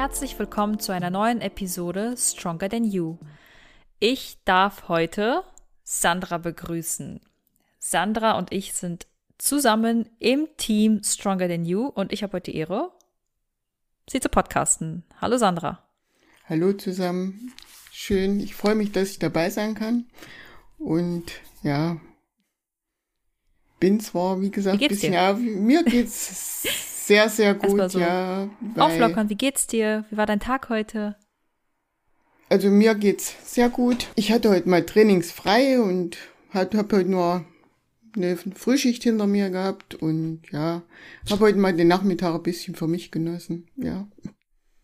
herzlich willkommen zu einer neuen Episode Stronger Than You. Ich darf heute Sandra begrüßen. Sandra und ich sind zusammen im Team Stronger Than You und ich habe heute die Ehre, sie zu podcasten. Hallo Sandra. Hallo zusammen. Schön. Ich freue mich, dass ich dabei sein kann. Und ja, bin zwar, wie gesagt, wie geht's bisschen, dir? ja, mir geht's sehr, sehr gut, so ja. Auflockern, wie geht's dir? Wie war dein Tag heute? Also mir geht's sehr gut. Ich hatte heute mal trainingsfrei und habe hab heute nur eine Frühschicht hinter mir gehabt und ja, habe heute mal den Nachmittag ein bisschen für mich genossen, ja.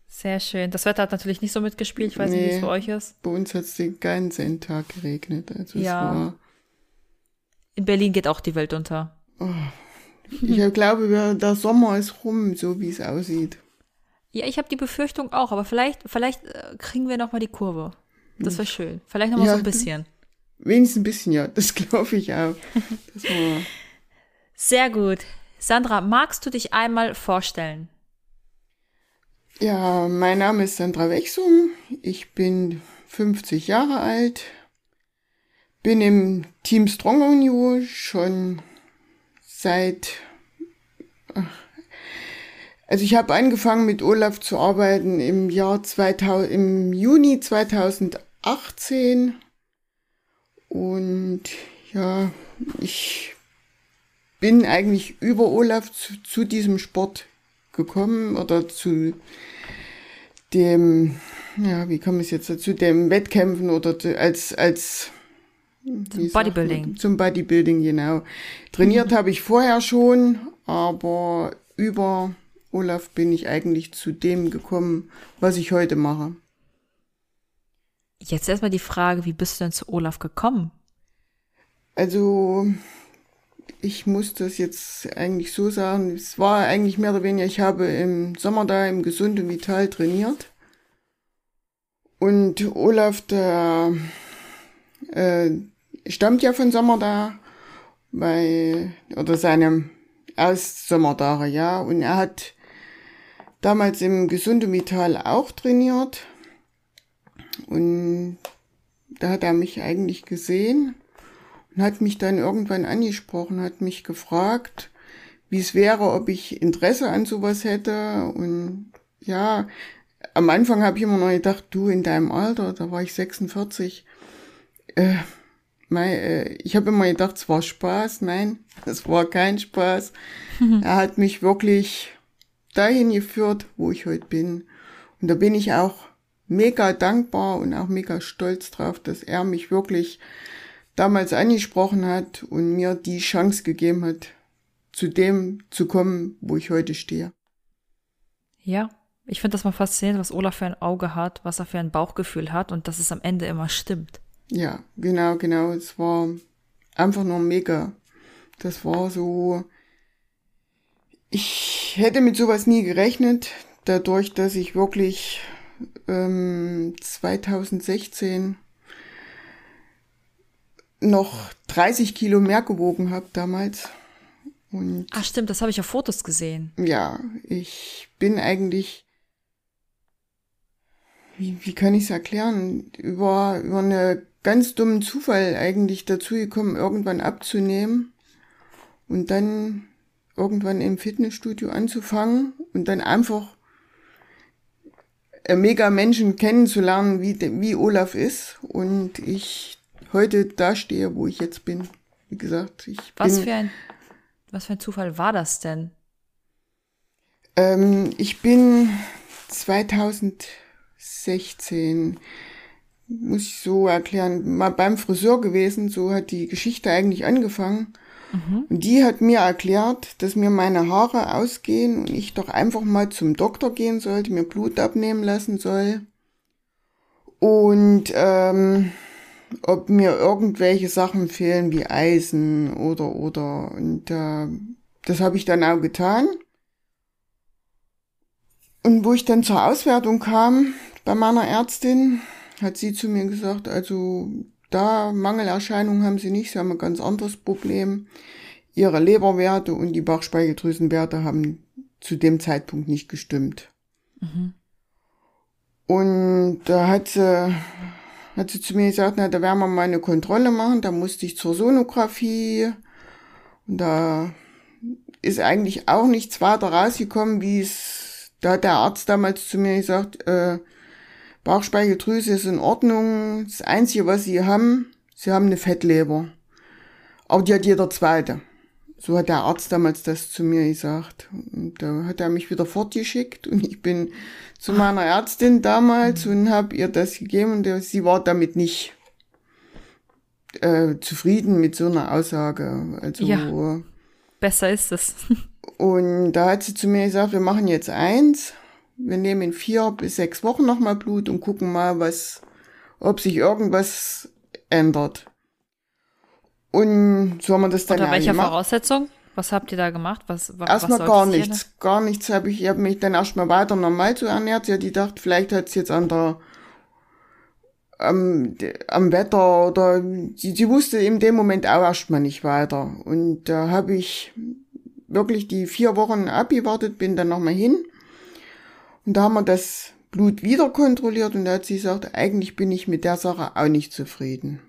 Sehr schön. Das Wetter hat natürlich nicht so mitgespielt. Ich weiß nicht, wie es für euch ist. Bei uns hat es den ganzen Tag geregnet. Also Ja. In Berlin geht auch die Welt unter. Ich glaube, der Sommer ist rum, so wie es aussieht. Ja, ich habe die Befürchtung auch, aber vielleicht, vielleicht äh, kriegen wir noch mal die Kurve. Das wäre schön. Vielleicht noch mal Ja, so ein bisschen. Wenigstens ein bisschen, ja, das glaube ich auch. Sehr gut. Sandra, magst du dich einmal vorstellen? ja, mein Name ist Sandra Wechsum. Ich bin 50 Jahre alt. Bin im Team Strong on You schon seit. Also ich habe angefangen mit Olaf zu arbeiten im Jahr 2000, im Juni 2018 und ja, ich bin eigentlich über Olaf zu, zu diesem Sport gekommen oder zu dem, ja, wie man es jetzt dazu, dem Wettkämpfen oder als, als sagt Bodybuilding. Man, zum Bodybuilding, genau. Trainiert habe ich vorher schon, aber über Olaf bin ich eigentlich zu dem gekommen, was ich heute mache. Jetzt erstmal die Frage, wie bist du denn zu Olaf gekommen? Also, ich muss das jetzt eigentlich so sagen. Es war eigentlich mehr oder weniger, ich habe im Sommer da im Gesund und Vital trainiert. Und Olaf, der äh, stammt ja von Sommer da, bei, oder seinem erst Sommertage, ja. Und er hat damals im Gesund und Vital auch trainiert. Und da hat er mich eigentlich gesehen und hat mich dann irgendwann angesprochen, hat mich gefragt, wie es wäre, ob ich Interesse an sowas hätte. Und ja, am Anfang habe ich immer noch gedacht, du in deinem Alter, da war ich 46, äh, mei, äh, ich habe immer gedacht, es war Spaß. Nein, es war kein Spaß. Er hat mich wirklich dahin geführt, wo ich heute bin. Und da bin ich auch mega dankbar und auch mega stolz drauf, dass er mich wirklich damals angesprochen hat und mir die Chance gegeben hat, zu dem zu kommen, wo ich heute stehe. Ja, ich finde das mal faszinierend, was Olaf für ein Auge hat, was er für ein Bauchgefühl hat und dass es am Ende immer stimmt. Ja, genau, genau. Es war einfach nur mega. Das war so. Ich hätte mit sowas nie gerechnet, dadurch, dass ich wirklich ähm, 2016 noch 30 Kilo mehr gewogen habe damals. Und Ah, stimmt, das habe ich auf Fotos gesehen. ja, ich bin eigentlich, wie, wie kann ich es erklären, über, über einen ganz dummen Zufall eigentlich dazu gekommen, irgendwann abzunehmen und dann irgendwann im Fitnessstudio anzufangen und dann einfach mega Menschen kennenzulernen, wie, wie Olaf ist und ich heute da stehe, wo ich jetzt bin. Wie gesagt, ich Was bin, für ein, was für ein Zufall war das denn? Ähm, ich bin 2016, muss ich so erklären, mal beim Friseur gewesen. So hat die Geschichte eigentlich angefangen. Und die hat mir erklärt, dass mir meine Haare ausgehen und ich doch einfach mal zum Doktor gehen sollte, mir Blut abnehmen lassen soll. Und ähm, ob mir irgendwelche Sachen fehlen wie Eisen oder oder und äh, das habe ich dann auch getan. Und wo ich dann zur Auswertung kam bei meiner Ärztin, hat sie zu mir gesagt, also da Mangelerscheinungen haben sie nicht, sie haben ein ganz anderes Problem. Ihre Leberwerte und die Bauchspeicheldrüsenwerte haben zu dem Zeitpunkt nicht gestimmt. Und da hat sie, hat sie zu mir gesagt, na, da werden wir mal eine Kontrolle machen. Da musste ich zur Sonographie. Und da ist eigentlich auch nichts weiter rausgekommen, wie es, da hat der Arzt damals zu mir gesagt, äh, Bauchspeicheldrüse ist in Ordnung. Das Einzige, was sie haben, sie haben eine Fettleber. Aber die hat jeder zweite. So hat der Arzt damals das zu mir gesagt. Und da hat er mich wieder fortgeschickt und ich bin zu meiner Ärztin damals und habe ihr das gegeben und sie war damit nicht äh, zufrieden mit so einer Aussage. Also ja, besser ist es. und da hat sie zu mir gesagt, wir machen jetzt eins. Wir nehmen in vier bis sechs Wochen nochmal Blut und gucken mal, was, ob sich irgendwas ändert. Und so haben wir das dann Unter welcher gemacht. Voraussetzung? Was habt ihr da gemacht? Was, was erstmal gar nichts. Hier? Gar nichts habe ich. Ich habe mich dann erstmal weiter normal zu ernährt. Sie hat die gedacht, vielleicht hat es jetzt an der am, am Wetter oder sie, sie wusste in dem Moment auch erstmal nicht weiter. Und da habe ich wirklich die vier Wochen abgewartet, bin dann nochmal hin. Und da haben wir das Blut wieder kontrolliert und da hat sie gesagt, eigentlich bin ich mit der Sache auch nicht zufrieden.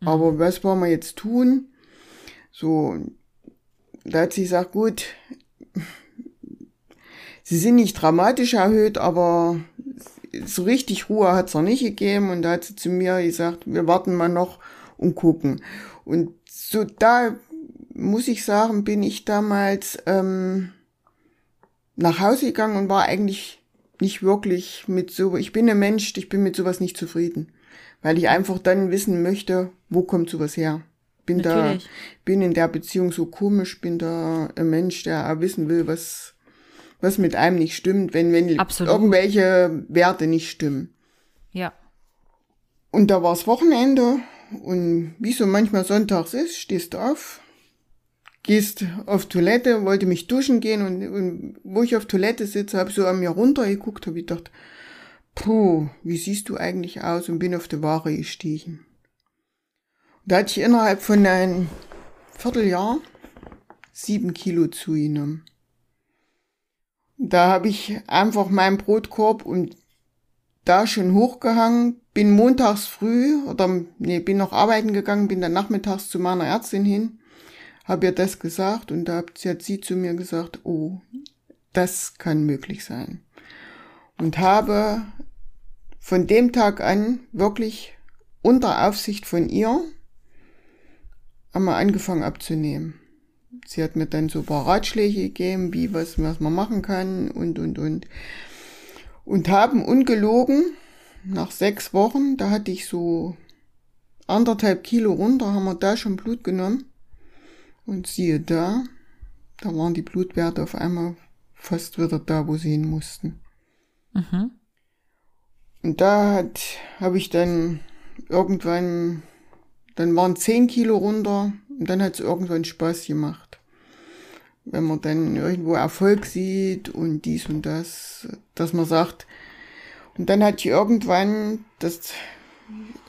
Mhm. Aber was wollen wir jetzt tun? So, da hat sie gesagt, gut, sie sind nicht dramatisch erhöht, aber so richtig Ruhe hat's noch nicht gegeben. Und da hat sie zu mir gesagt, wir warten mal noch und gucken. Und so da muss ich sagen, bin ich damals ähm, nach Hause gegangen und war eigentlich nicht wirklich mit so, ich bin ein Mensch, ich bin mit sowas nicht zufrieden weil ich einfach dann wissen möchte, wo kommt sowas her. Bin Natürlich. da, bin in der Beziehung so komisch, bin da ein Mensch, der auch wissen will, was, was mit einem nicht stimmt, wenn, wenn Absolut. irgendwelche Werte nicht stimmen. Ja. Und da war es Wochenende und wie so manchmal sonntags ist, stehst du auf, gehst auf Toilette, wollte mich duschen gehen und, und wo ich auf Toilette sitze, habe so an mir runtergeguckt, habe ich gedacht, puh, wie siehst du eigentlich aus und bin auf die Ware gestiegen. Da hatte ich innerhalb von einem Vierteljahr sieben Kilo zugenommen. Da habe ich einfach meinen Brotkorb und da schon hochgehangen, bin montags früh oder nee, bin noch arbeiten gegangen, bin dann nachmittags zu meiner Ärztin hin, habe ihr das gesagt und da hat sie zu mir gesagt, oh, das kann möglich sein. Und habe von dem Tag an wirklich unter Aufsicht von ihr einmal angefangen abzunehmen. Sie hat mir dann so ein paar Ratschläge gegeben, wie was, was man machen kann und, und, und. Und haben ungelogen, nach sechs Wochen, da hatte ich so anderthalb Kilo runter, haben wir da schon Blut genommen. Und siehe da, da waren die Blutwerte auf einmal fast wieder da, wo sie hin mussten. Mhm. Und da hat, habe ich dann irgendwann, dann waren zehn Kilo runter und dann hat es irgendwann Spaß gemacht. Wenn man dann irgendwo Erfolg sieht und dies und das, dass man sagt, und dann hatte ich irgendwann das.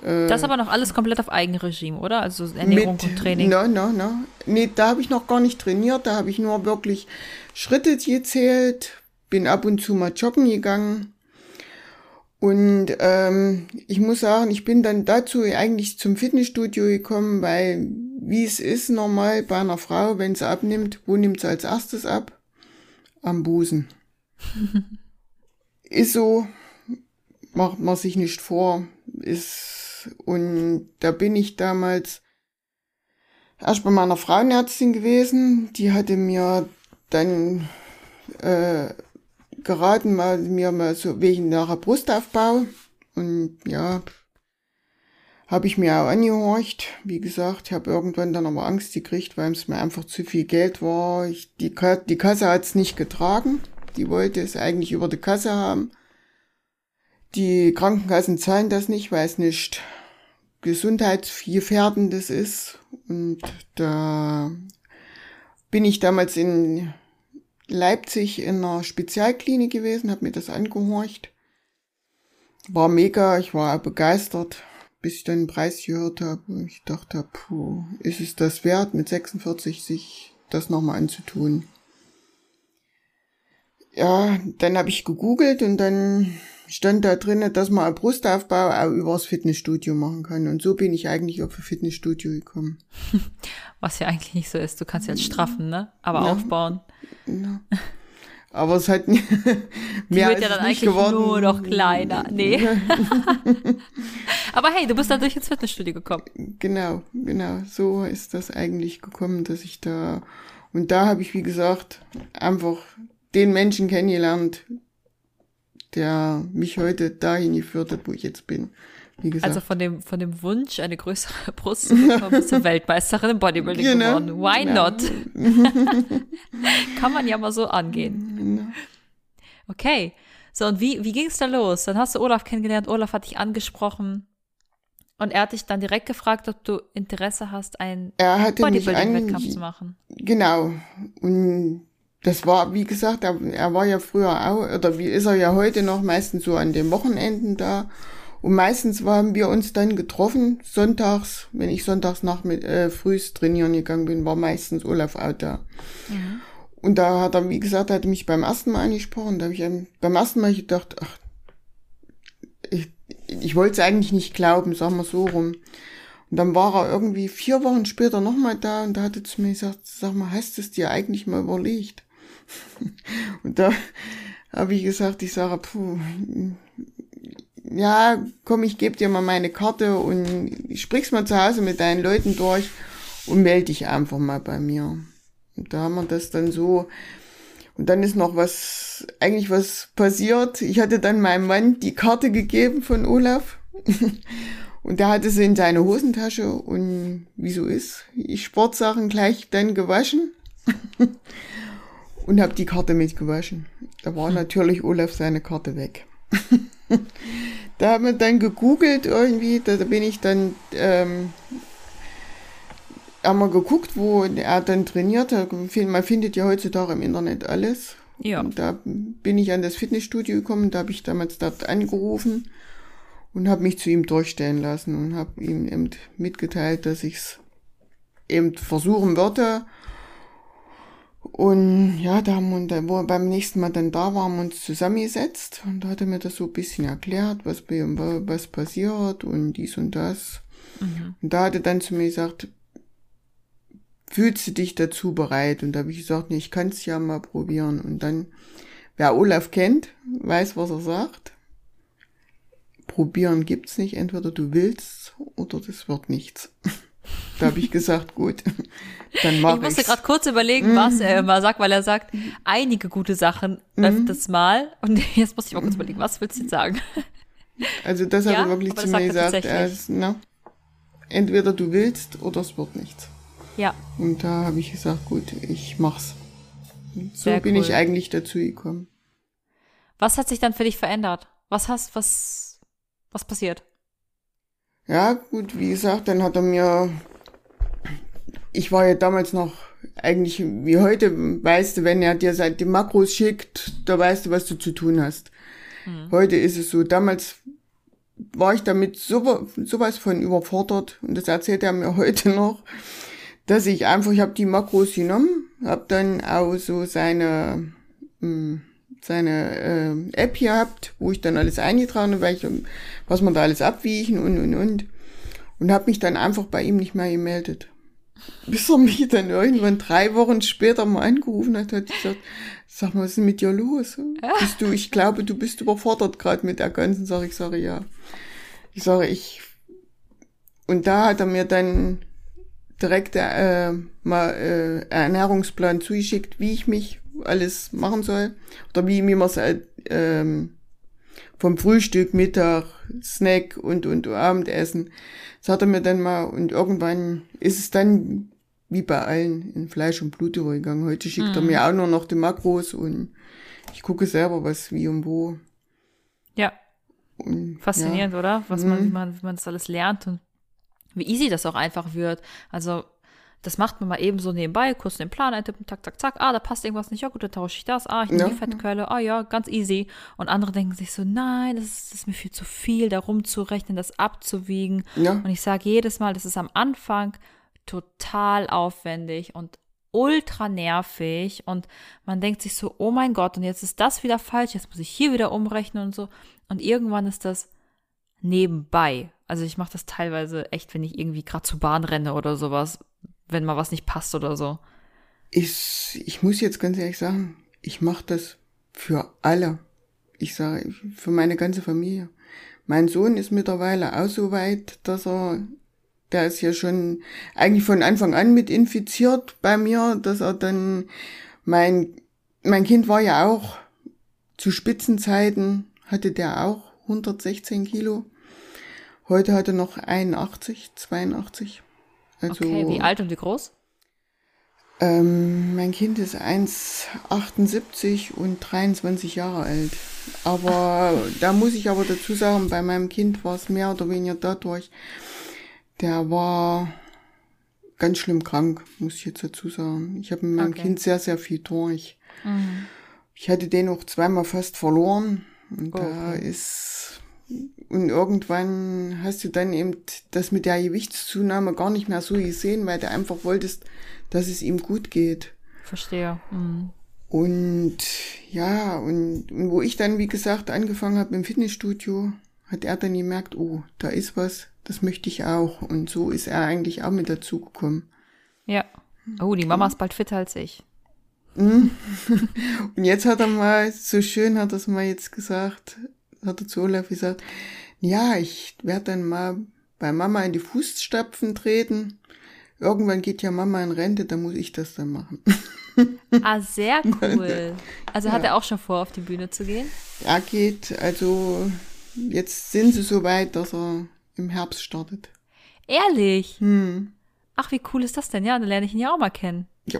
Äh, das aber noch alles komplett auf Eigenregime, oder? Also Ernährung mit, und Training. No, no, no. Nee, da habe ich noch gar nicht trainiert, da habe ich nur wirklich Schritte gezählt, bin ab und zu mal joggen gegangen und ähm, ich muss sagen, ich bin dann dazu eigentlich zum Fitnessstudio gekommen, weil wie es ist normal bei einer Frau, wenn sie abnimmt, wo nimmt sie als erstes ab? Am Busen. ist so, macht man sich nicht vor. Ist, und da bin ich damals erst bei meiner Frauenärztin gewesen. Die hatte mir dann äh, geraten, mal mir mal so wegen nachher Brustaufbau. Und ja, habe ich mir auch angehorcht. Wie gesagt, ich habe irgendwann dann aber Angst gekriegt, weil es mir einfach zu viel Geld war. Ich, die, die Kasse hat es nicht getragen. Die wollte es eigentlich über die Kasse haben. Die Krankenkassen zahlen das nicht, weil es nicht gesundheitsgefährdendes ist. Und da bin ich damals in Leipzig in einer Spezialklinik gewesen, habe mir das angehorcht. War mega, ich war begeistert, bis ich dann den Preis gehört habe. Ich dachte, puh, ist es das wert, mit 46 sich das nochmal anzutun? Ja, dann habe ich gegoogelt und dann stand da drin, dass man einen Brustaufbau auch übers Fitnessstudio machen kann. Und so bin ich eigentlich auf ein Fitnessstudio gekommen. Was ja eigentlich nicht so ist. Du kannst jetzt straffen, ne? Aber ja. aufbauen. Ja. Aber es hat mehr Die wird ja dann eigentlich geworden. nur noch kleiner. Nee. Aber hey, du bist dadurch ins Fitnessstudio gekommen. Genau, genau. So ist das eigentlich gekommen, dass ich da und da habe ich, wie gesagt, einfach den Menschen kennengelernt, der mich heute dahin geführt hat, wo ich jetzt bin. Wie gesagt. Also von dem, von dem Wunsch, eine größere Brust zu bekommen, bist du Weltmeisterin im Bodybuilding genau. geworden. Why genau. not? Kann man ja mal so angehen. Genau. Okay. So, und wie, wie ging es da los? Dann hast du Olaf kennengelernt, Olaf hat dich angesprochen. Und er hat dich dann direkt gefragt, ob du Interesse hast, einen Bodybuilding-Wettkampf zu machen. Genau. Und das war, wie gesagt, er, er war ja früher auch, oder wie ist er ja heute noch, meistens so an den Wochenenden da. Und meistens haben wir uns dann getroffen, sonntags, wenn ich sonntags nach mit, äh, frühs trainieren gegangen bin, war meistens Olaf auch da. Mhm. Und da hat er, wie gesagt, hat mich beim ersten Mal angesprochen. Da habe ich beim ersten Mal gedacht, ach, ich, ich wollte es eigentlich nicht glauben, sagen wir so rum. Und dann war er irgendwie vier Wochen später nochmal da und da hat er zu mir gesagt, sag mal, hast du es dir eigentlich mal überlegt? und da habe ich gesagt, ich sage, puh, ja, komm, ich gebe dir mal meine Karte und sprich's mal zu Hause mit deinen Leuten durch und melde dich einfach mal bei mir. Und da haben wir das dann so. Und dann ist noch was, eigentlich was passiert. Ich hatte dann meinem Mann die Karte gegeben von Olaf. und der hatte sie in seine Hosentasche und wie so ist, ich Sportsachen gleich dann gewaschen. und habe die Karte mitgewaschen. Da war natürlich Olaf seine Karte weg. da haben wir dann gegoogelt irgendwie, da bin ich dann, ähm, haben wir geguckt, wo er dann trainiert hat. Man findet ja heutzutage im Internet alles. Ja. Und da bin ich an das Fitnessstudio gekommen, da habe ich damals dort angerufen und habe mich zu ihm durchstellen lassen und habe ihm eben mitgeteilt, dass ich es eben versuchen würde und ja, da haben wir, wo wir beim nächsten Mal dann da waren, wir uns zusammengesetzt und da hat er mir das so ein bisschen erklärt, was, was passiert und dies und das. Mhm. Und da hat er dann zu mir gesagt, fühlst du dich dazu bereit? Und da habe ich gesagt, nee, ich kann es ja mal probieren. Und dann, wer Olaf kennt, weiß, was er sagt. Probieren gibt's nicht, entweder du willst oder das wird nichts. Da habe ich gesagt, gut, dann mach ich. musste gerade kurz überlegen, was mhm. er immer sagt, weil er sagt einige gute Sachen mhm. öfters mal. Und jetzt muss ich mal kurz überlegen, was willst du jetzt sagen? Also das ja, hat er wirklich zu mir gesagt. Er ist, na, entweder du willst oder es wird nichts. Ja. Und da habe ich gesagt, gut, ich mach's. Und so Sehr bin cool. ich eigentlich dazu gekommen. Was hat sich dann für dich verändert? Was hast, was, was passiert? Ja, gut, wie gesagt, dann hat er mir, ich war ja damals noch eigentlich wie heute, weißt du, wenn er dir seit die Makros schickt, da weißt du, was du zu tun hast. Mhm. Heute ist es so, damals war ich damit so, sowas von überfordert und das erzählt er mir heute noch, dass ich einfach, ich habe die Makros genommen, habe dann auch so seine, mh, hm, seine äh, App hier habt, wo ich dann alles eingetragen habe, welche, was man da alles abwiegen und und und. Und habe mich dann einfach bei ihm nicht mehr gemeldet. Bis er mich dann irgendwann drei Wochen später mal angerufen hat, hat gesagt, sag mal, was ist denn mit dir los? Bist du, ich glaube, du bist überfordert gerade mit der ganzen Sache. Ich sage, ja. Ich sage, ich. Und da hat er mir dann direkt äh, mal äh, Ernährungsplan zugeschickt, wie ich mich alles machen soll. Oder wie, wie man es halt, ähm, vom Frühstück, Mittag, Snack und, und Abendessen. Das hat er mir dann mal, und irgendwann ist es dann wie bei allen in Fleisch und Blut übergegangen. Heute schickt mhm. er mir auch nur noch die Makros und ich gucke selber, was wie und wo. Ja. Und, Faszinierend, ja. oder? Was mhm. man, wie man, wie man das alles lernt und wie easy das auch einfach wird. Also das macht man mal eben so nebenbei, kurz den Plan eintippen, tak, tak, zack, ah, da passt irgendwas nicht, ja gut, dann tausche ich das, ah, ich nehme ja. die Fettquelle, ah ja, ganz easy. Und andere denken sich so, nein, das ist, das ist mir viel zu viel, da rumzurechnen, das abzuwiegen. Ja. Und ich sage jedes Mal, das ist am Anfang total aufwendig und ultra nervig und man denkt sich so, oh mein Gott, und jetzt ist das wieder falsch, jetzt muss ich hier wieder umrechnen und so. Und irgendwann ist das nebenbei. Also ich mache das teilweise echt, wenn ich irgendwie gerade zur Bahn renne oder sowas, wenn mal was nicht passt oder so. Ich, ich muss jetzt ganz ehrlich sagen, ich mache das für alle. Ich sage, für meine ganze Familie. Mein Sohn ist mittlerweile auch so weit, dass er, der ist ja schon eigentlich von Anfang an mit infiziert bei mir, dass er dann, mein, mein Kind war ja auch zu Spitzenzeiten, hatte der auch 116 Kilo. Heute hat er noch 81, 82. Also, okay, wie alt und wie groß? Ähm, mein Kind ist 1,78 und 23 Jahre alt. Aber da muss ich aber dazu sagen, bei meinem Kind war es mehr oder weniger dadurch, der war ganz schlimm krank, muss ich jetzt dazu sagen. Ich habe mit meinem okay. Kind sehr, sehr viel durch. Mhm. Ich hatte den auch zweimal fast verloren. Und okay. da ist, und irgendwann hast du dann eben das mit der Gewichtszunahme gar nicht mehr so gesehen, weil du einfach wolltest, dass es ihm gut geht. Verstehe. Mhm. Und ja, und, und wo ich dann, wie gesagt, angefangen habe im Fitnessstudio, hat er dann gemerkt, oh, da ist was, das möchte ich auch. Und so ist er eigentlich auch mit dazugekommen. Ja. Oh, die Mama ist bald fitter als ich. Mhm. Und jetzt hat er mal, so schön hat er es mal jetzt gesagt, hat er zu Olaf gesagt, ja, ich werde dann mal bei Mama in die Fußstapfen treten. Irgendwann geht ja Mama in Rente, da muss ich das dann machen. Ah, sehr cool. Also hat ja. er auch schon vor, auf die Bühne zu gehen? Er geht, also jetzt sind sie so weit, dass er im Herbst startet. Ehrlich? Hm. Ach, wie cool ist das denn? Ja, dann lerne ich ihn ja auch mal kennen. Ja.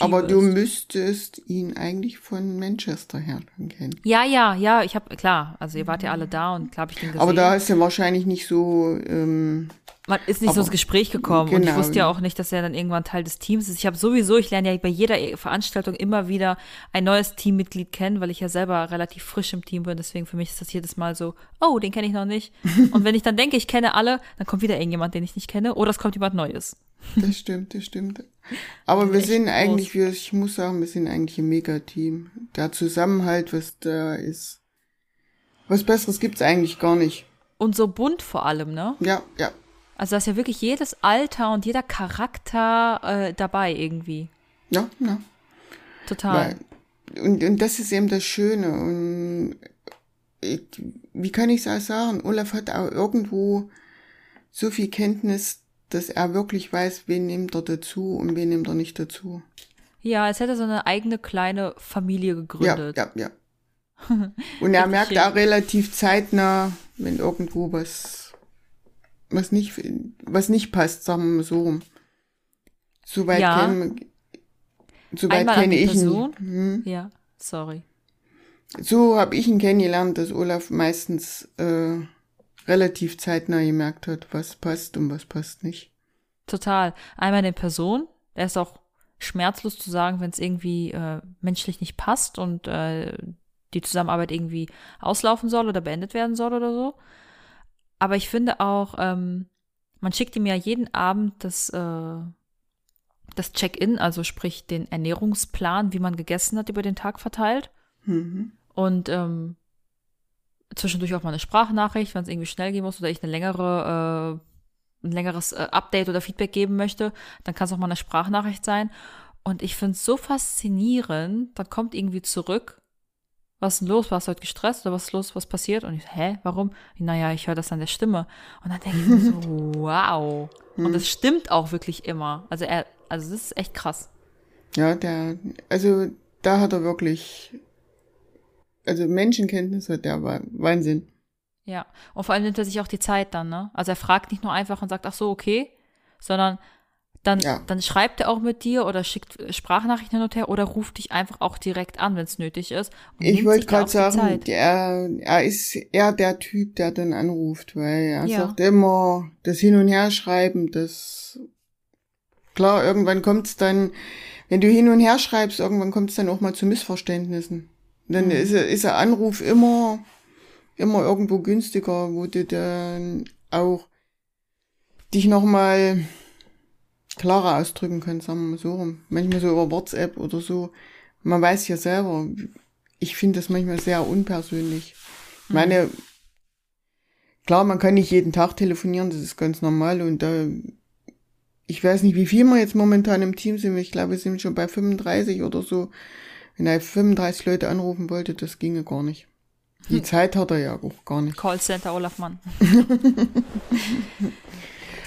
Aber du ist. müsstest ihn eigentlich von Manchester her kennen. Ja, ja, ja, ich habe, klar, also ihr wart ja alle da und klar habe ich den gesehen. Aber da ist er wahrscheinlich nicht so ähm, man ist nicht aber, so ins Gespräch gekommen genau. und ich genau. wusste ja auch nicht, dass er dann irgendwann Teil des Teams ist. Ich habe sowieso, ich lerne ja bei jeder Veranstaltung immer wieder ein neues Teammitglied kennen, weil ich ja selber relativ frisch im Team bin. Deswegen für mich ist das jedes Mal so, oh, den kenne ich noch nicht. und wenn ich dann denke, ich kenne alle, dann kommt wieder irgendjemand, den ich nicht kenne, oder es kommt jemand Neues. Das stimmt, das stimmt. Aber wir sind eigentlich, wir, ich muss sagen, wir sind eigentlich ein Megateam. Der Zusammenhalt, was da ist. Was Besseres gibt's eigentlich gar nicht. Und so bunt vor allem, ne? Ja, ja. Also da ist ja wirklich jedes Alter und jeder Charakter äh, dabei irgendwie. Ja, ja. Total. Weil, und, und das ist eben das Schöne. Und ich, wie kann ich es auch sagen? Olaf hat auch irgendwo so viel Kenntnis, dass er wirklich weiß, wen nimmt er dazu und wen nimmt er nicht dazu. Ja, als hätte er so eine eigene kleine Familie gegründet. Ja, ja, ja. Und er merkt auch relativ zeitnah, wenn irgendwo was was nicht, was nicht passt, sagen wir so. Soweit ja. kenne soweit kenne ich ihn. Hm. Ja, sorry. So habe ich ihn kennengelernt, dass Olaf meistens äh, relativ zeitnah gemerkt hat, was passt und was passt nicht. Total. Einmal in Person, er ist auch schmerzlos zu sagen, wenn es irgendwie äh, menschlich nicht passt und äh, die Zusammenarbeit irgendwie auslaufen soll oder beendet werden soll oder so. Aber ich finde auch, ähm, man schickt ihm ja jeden Abend das, äh, das Check-in, also sprich den Ernährungsplan, wie man gegessen hat über den Tag verteilt. Mhm. Und ähm, zwischendurch auch mal eine Sprachnachricht, wenn es irgendwie schnell gehen muss oder ich eine längere, äh, ein längeres äh, Update oder Feedback geben möchte, dann kann es auch mal eine Sprachnachricht sein. Und ich finde es so faszinierend, dann kommt irgendwie zurück, was ist denn los? Warst du heute gestresst oder was ist los? Was passiert? Und ich, hä, warum? Naja, ich höre das an der Stimme. Und dann denke ich mir so, wow. Und es stimmt auch wirklich immer. Also er, also das ist echt krass. Ja, der, also da hat er wirklich, also Menschenkenntnis hat der Wahnsinn. Ja, und vor allem nimmt er sich auch die Zeit dann, ne? Also er fragt nicht nur einfach und sagt, ach so, okay, sondern dann, ja. dann schreibt er auch mit dir oder schickt Sprachnachrichten hin und her oder ruft dich einfach auch direkt an, wenn es nötig ist. Ich wollte gerade sagen, er, er ist eher der Typ, der dann anruft, weil er ja. sagt immer, das Hin- und Herschreiben, das klar, irgendwann kommt es dann, wenn du hin und her schreibst, irgendwann kommt es dann auch mal zu Missverständnissen. Dann mhm. ist, ist der Anruf immer, immer irgendwo günstiger, wo du dann auch dich nochmal klarer ausdrücken kann, sagen wir mal so rum. Manchmal so über WhatsApp oder so. Man weiß ja selber, ich finde das manchmal sehr unpersönlich. Ich Mhm. meine, klar, man kann nicht jeden Tag telefonieren, das ist ganz normal und da, ich weiß nicht, wie viel wir jetzt momentan im Team sind, ich glaube, wir sind schon bei 35 oder so. Wenn er 35 Leute anrufen wollte, das ginge gar nicht. Die Hm. Zeit hat er ja auch gar nicht. Callcenter Olaf Mann.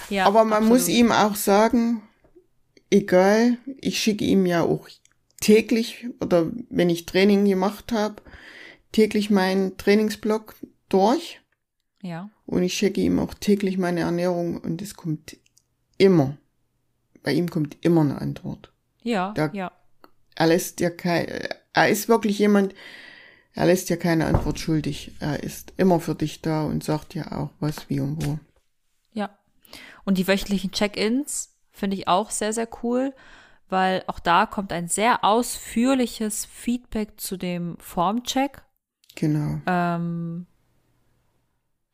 ja, Aber man muss absolut. ihm auch sagen, egal, ich schicke ihm ja auch täglich oder wenn ich Training gemacht habe, täglich meinen Trainingsblock durch Ja. und ich schicke ihm auch täglich meine Ernährung und es kommt immer, bei ihm kommt immer eine Antwort. Ja, Da- ja. Er lässt ja kein, er ist wirklich jemand, er lässt ja keine Antwort schuldig. Er ist immer für dich da und sagt ja auch was, wie und wo. Ja. Und die wöchentlichen Check-ins finde ich auch sehr, sehr cool, weil auch da kommt ein sehr ausführliches Feedback zu dem Formcheck. Genau. Ähm,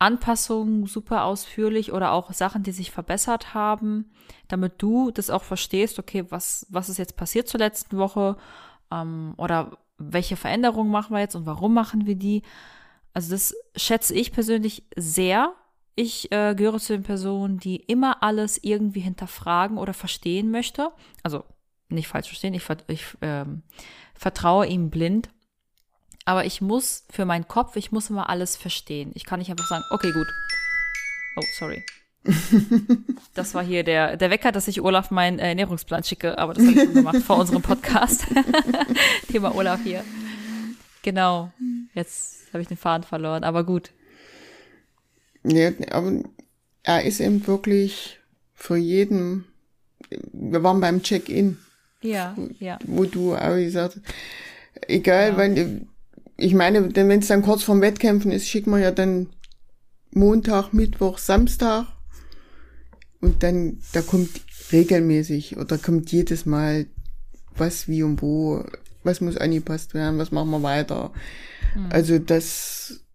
Anpassungen super ausführlich oder auch Sachen, die sich verbessert haben, damit du das auch verstehst, okay, was, was ist jetzt passiert zur letzten Woche ähm, oder welche Veränderungen machen wir jetzt und warum machen wir die. Also das schätze ich persönlich sehr. Ich äh, gehöre zu den Personen, die immer alles irgendwie hinterfragen oder verstehen möchte. Also nicht falsch verstehen, ich, ich ähm, vertraue ihm blind. Aber ich muss für meinen Kopf, ich muss immer alles verstehen. Ich kann nicht einfach sagen, okay, gut. Oh, sorry. Das war hier der, der Wecker, dass ich Olaf meinen äh, Ernährungsplan schicke, aber das habe ich schon gemacht vor unserem Podcast. Thema Olaf hier. Genau. Jetzt habe ich den Faden verloren, aber gut. Ja, aber er ist eben wirklich für jeden. Wir waren beim Check-in, Ja, ja. wo du auch gesagt hast, egal, Ja. weil ich meine, denn wenn es dann kurz vorm Wettkämpfen ist, schicken wir ja dann Montag, Mittwoch, Samstag und dann da kommt regelmäßig oder kommt jedes Mal was wie und wo, was muss angepasst werden, was machen wir weiter. Also das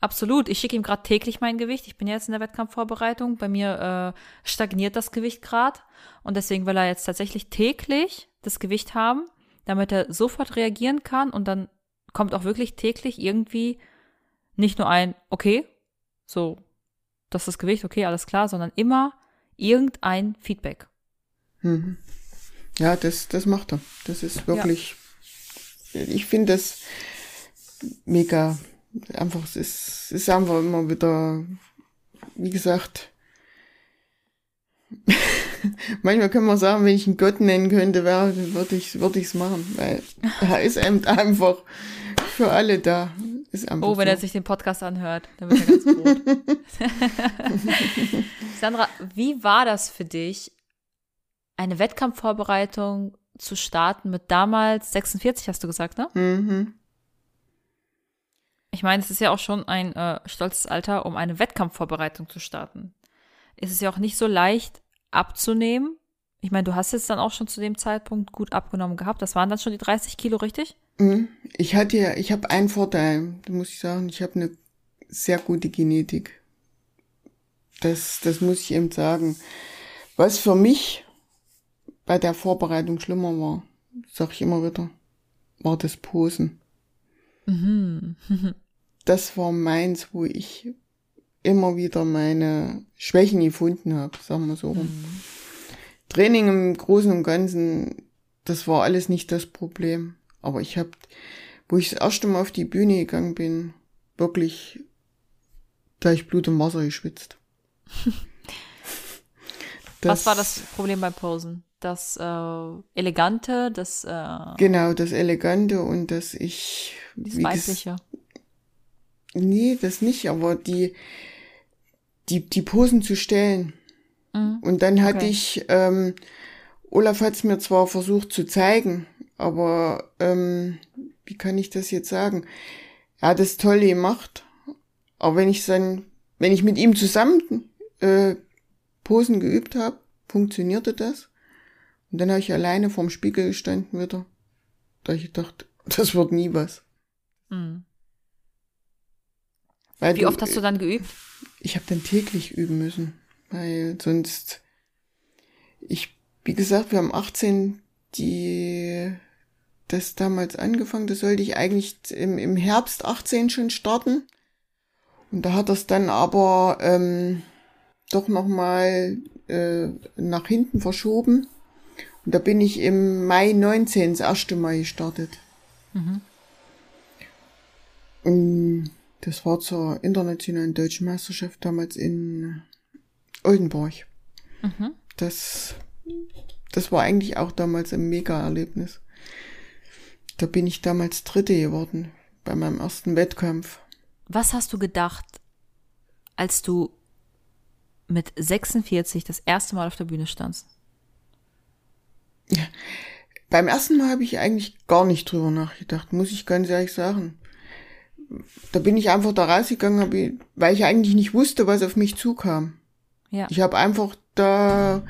Absolut. Ich schicke ihm gerade täglich mein Gewicht. Ich bin jetzt in der Wettkampfvorbereitung. Bei mir äh, stagniert das Gewicht gerade. Und deswegen will er jetzt tatsächlich täglich das Gewicht haben, damit er sofort reagieren kann. Und dann kommt auch wirklich täglich irgendwie nicht nur ein, okay, so, das ist das Gewicht, okay, alles klar, sondern immer irgendein Feedback. Mhm. Ja, das, das macht er. Das ist wirklich, ich finde das mega, einfach, es ist, es ist einfach immer wieder, wie gesagt, manchmal können wir sagen, wenn ich einen Gott nennen könnte, wäre, würde ich, würde ich's machen, weil er ist einfach für alle da. Ist Oh, wenn so. er sich den Podcast anhört, dann wird er ganz rot. Sandra, wie war das für dich, eine Wettkampfvorbereitung zu starten mit damals 46, hast du gesagt, ne? Mhm. Ich meine, es ist ja auch schon ein äh, stolzes Alter, um eine Wettkampfvorbereitung zu starten. Es ist ja auch nicht so leicht abzunehmen. Ich meine, du hast jetzt dann auch schon zu dem Zeitpunkt gut abgenommen gehabt. Das waren dann schon die 30 Kilo, richtig? Mhm. Ich hatte ja, ich habe einen Vorteil, da muss ich sagen, ich habe eine sehr gute Genetik. Das, das muss ich eben sagen. Was für mich bei der Vorbereitung schlimmer war, sag ich immer wieder, war das Posen. Mhm. Das war meins, wo ich immer wieder meine Schwächen gefunden habe, sagen wir so rum. Training im Großen und Ganzen, das war alles nicht das Problem. Aber ich habe, wo ich das erste Mal auf die Bühne gegangen bin, wirklich gleich Blut und Wasser geschwitzt. Was war das Problem beim Posen? Das äh, Elegante, das, äh, Genau, das Elegante und dass ich. das Weibliche. Nee, das nicht, aber die, die, die Posen zu stellen. Mhm. Und dann hatte Okay. ich, ähm, Olaf hat es mir zwar versucht zu zeigen, aber ähm, wie kann ich das jetzt sagen? Er hat es toll gemacht, aber wenn ich dann, wenn ich mit ihm zusammen äh, Posen geübt habe, funktionierte das. Und dann habe ich alleine vorm Spiegel gestanden wieder. Da ich gedacht, das wird nie was. Mhm. Wie oft hast du dann geübt? Ich habe dann täglich üben müssen, weil sonst. Ich, wie gesagt, wir haben 18 die das damals angefangen. Das sollte ich eigentlich im, im Herbst 18 schon starten. Und da hat das dann aber ähm, doch nochmal äh, nach hinten verschoben. Und da bin ich im Mai 19 das erste Mal gestartet. Mhm. Und das war zur internationalen deutschen Meisterschaft damals in Oldenburg. Mhm. Das, das war eigentlich auch damals ein Mega-Erlebnis. Da bin ich damals Dritte geworden bei meinem ersten Wettkampf. Was hast du gedacht, als du mit 46 das erste Mal auf der Bühne standst? Ja, beim ersten Mal habe ich eigentlich gar nicht drüber nachgedacht, muss ich ganz ehrlich sagen. Da bin ich einfach da rausgegangen, weil ich eigentlich nicht wusste, was auf mich zukam. Ja. Ich habe einfach da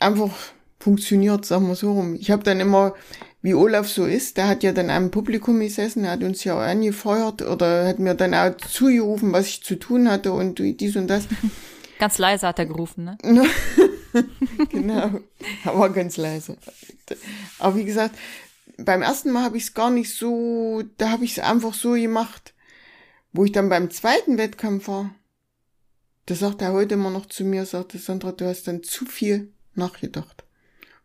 einfach funktioniert, sagen wir so rum. Ich habe dann immer, wie Olaf so ist, der hat ja dann am Publikum gesessen, er hat uns ja auch angefeuert oder hat mir dann auch zugerufen, was ich zu tun hatte und dies und das. Ganz leise hat er gerufen, ne? genau, aber ganz leise. Aber wie gesagt, beim ersten Mal habe ich es gar nicht so, da habe ich es einfach so gemacht. Wo ich dann beim zweiten Wettkampf war, da sagt er heute immer noch zu mir, sagte Sandra, du hast dann zu viel nachgedacht.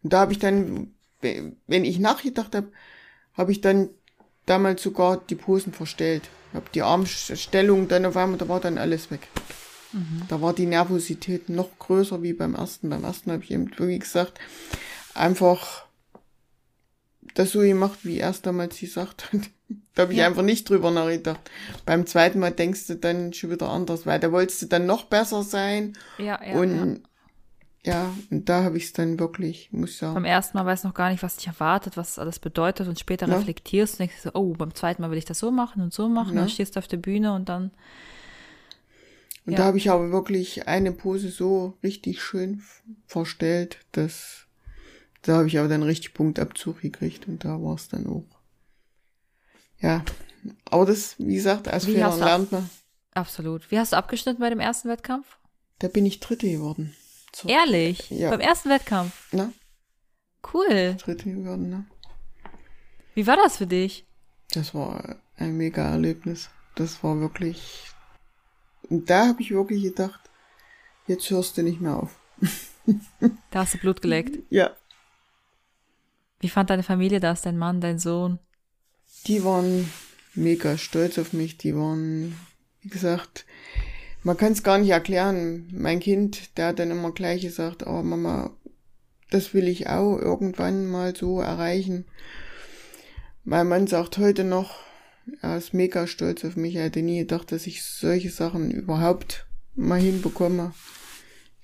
Und da habe ich dann, wenn ich nachgedacht habe, habe ich dann damals sogar die Posen verstellt. Habe die Armstellung dann auf einmal, da war dann alles weg. Mhm. Da war die Nervosität noch größer wie beim ersten. Beim ersten habe ich eben wirklich gesagt, einfach das so gemacht, wie er es damals gesagt hat. da habe ich ja. einfach nicht drüber nachgedacht. Beim zweiten Mal denkst du dann schon wieder anders, weil da wolltest du dann noch besser sein. Ja, ja. Und ja. Ja, und da habe ich es dann wirklich, muss ich sagen. Beim ersten Mal weißt du noch gar nicht, was dich erwartet, was das bedeutet und später ja. reflektierst und denkst so, oh, beim zweiten Mal will ich das so machen und so machen, ja. dann stehst du auf der Bühne und dann. Und ja. da habe ich aber wirklich eine Pose so richtig schön verstellt, dass da habe ich aber dann richtig Punktabzug gekriegt und da war es dann auch. Ja, aber das, wie gesagt, als Fehler lernt man. Absolut. Wie hast du abgeschnitten bei dem ersten Wettkampf? Da bin ich Dritte geworden. So. Ehrlich? Ja. Beim ersten Wettkampf? Na? Cool. Dritte geworden, ne? Wie war das für dich? Das war ein mega Erlebnis. Das war wirklich. Und da habe ich wirklich gedacht, jetzt hörst du nicht mehr auf. da hast du Blut geleckt. Ja. Wie fand deine Familie das, dein Mann, dein Sohn? Die waren mega stolz auf mich. Die waren, wie gesagt, man kann es gar nicht erklären. Mein Kind, der hat dann immer gleich gesagt, oh Mama, das will ich auch irgendwann mal so erreichen. Mein Mann sagt heute noch, er ist mega stolz auf mich. Er hätte nie gedacht, dass ich solche Sachen überhaupt mal hinbekomme.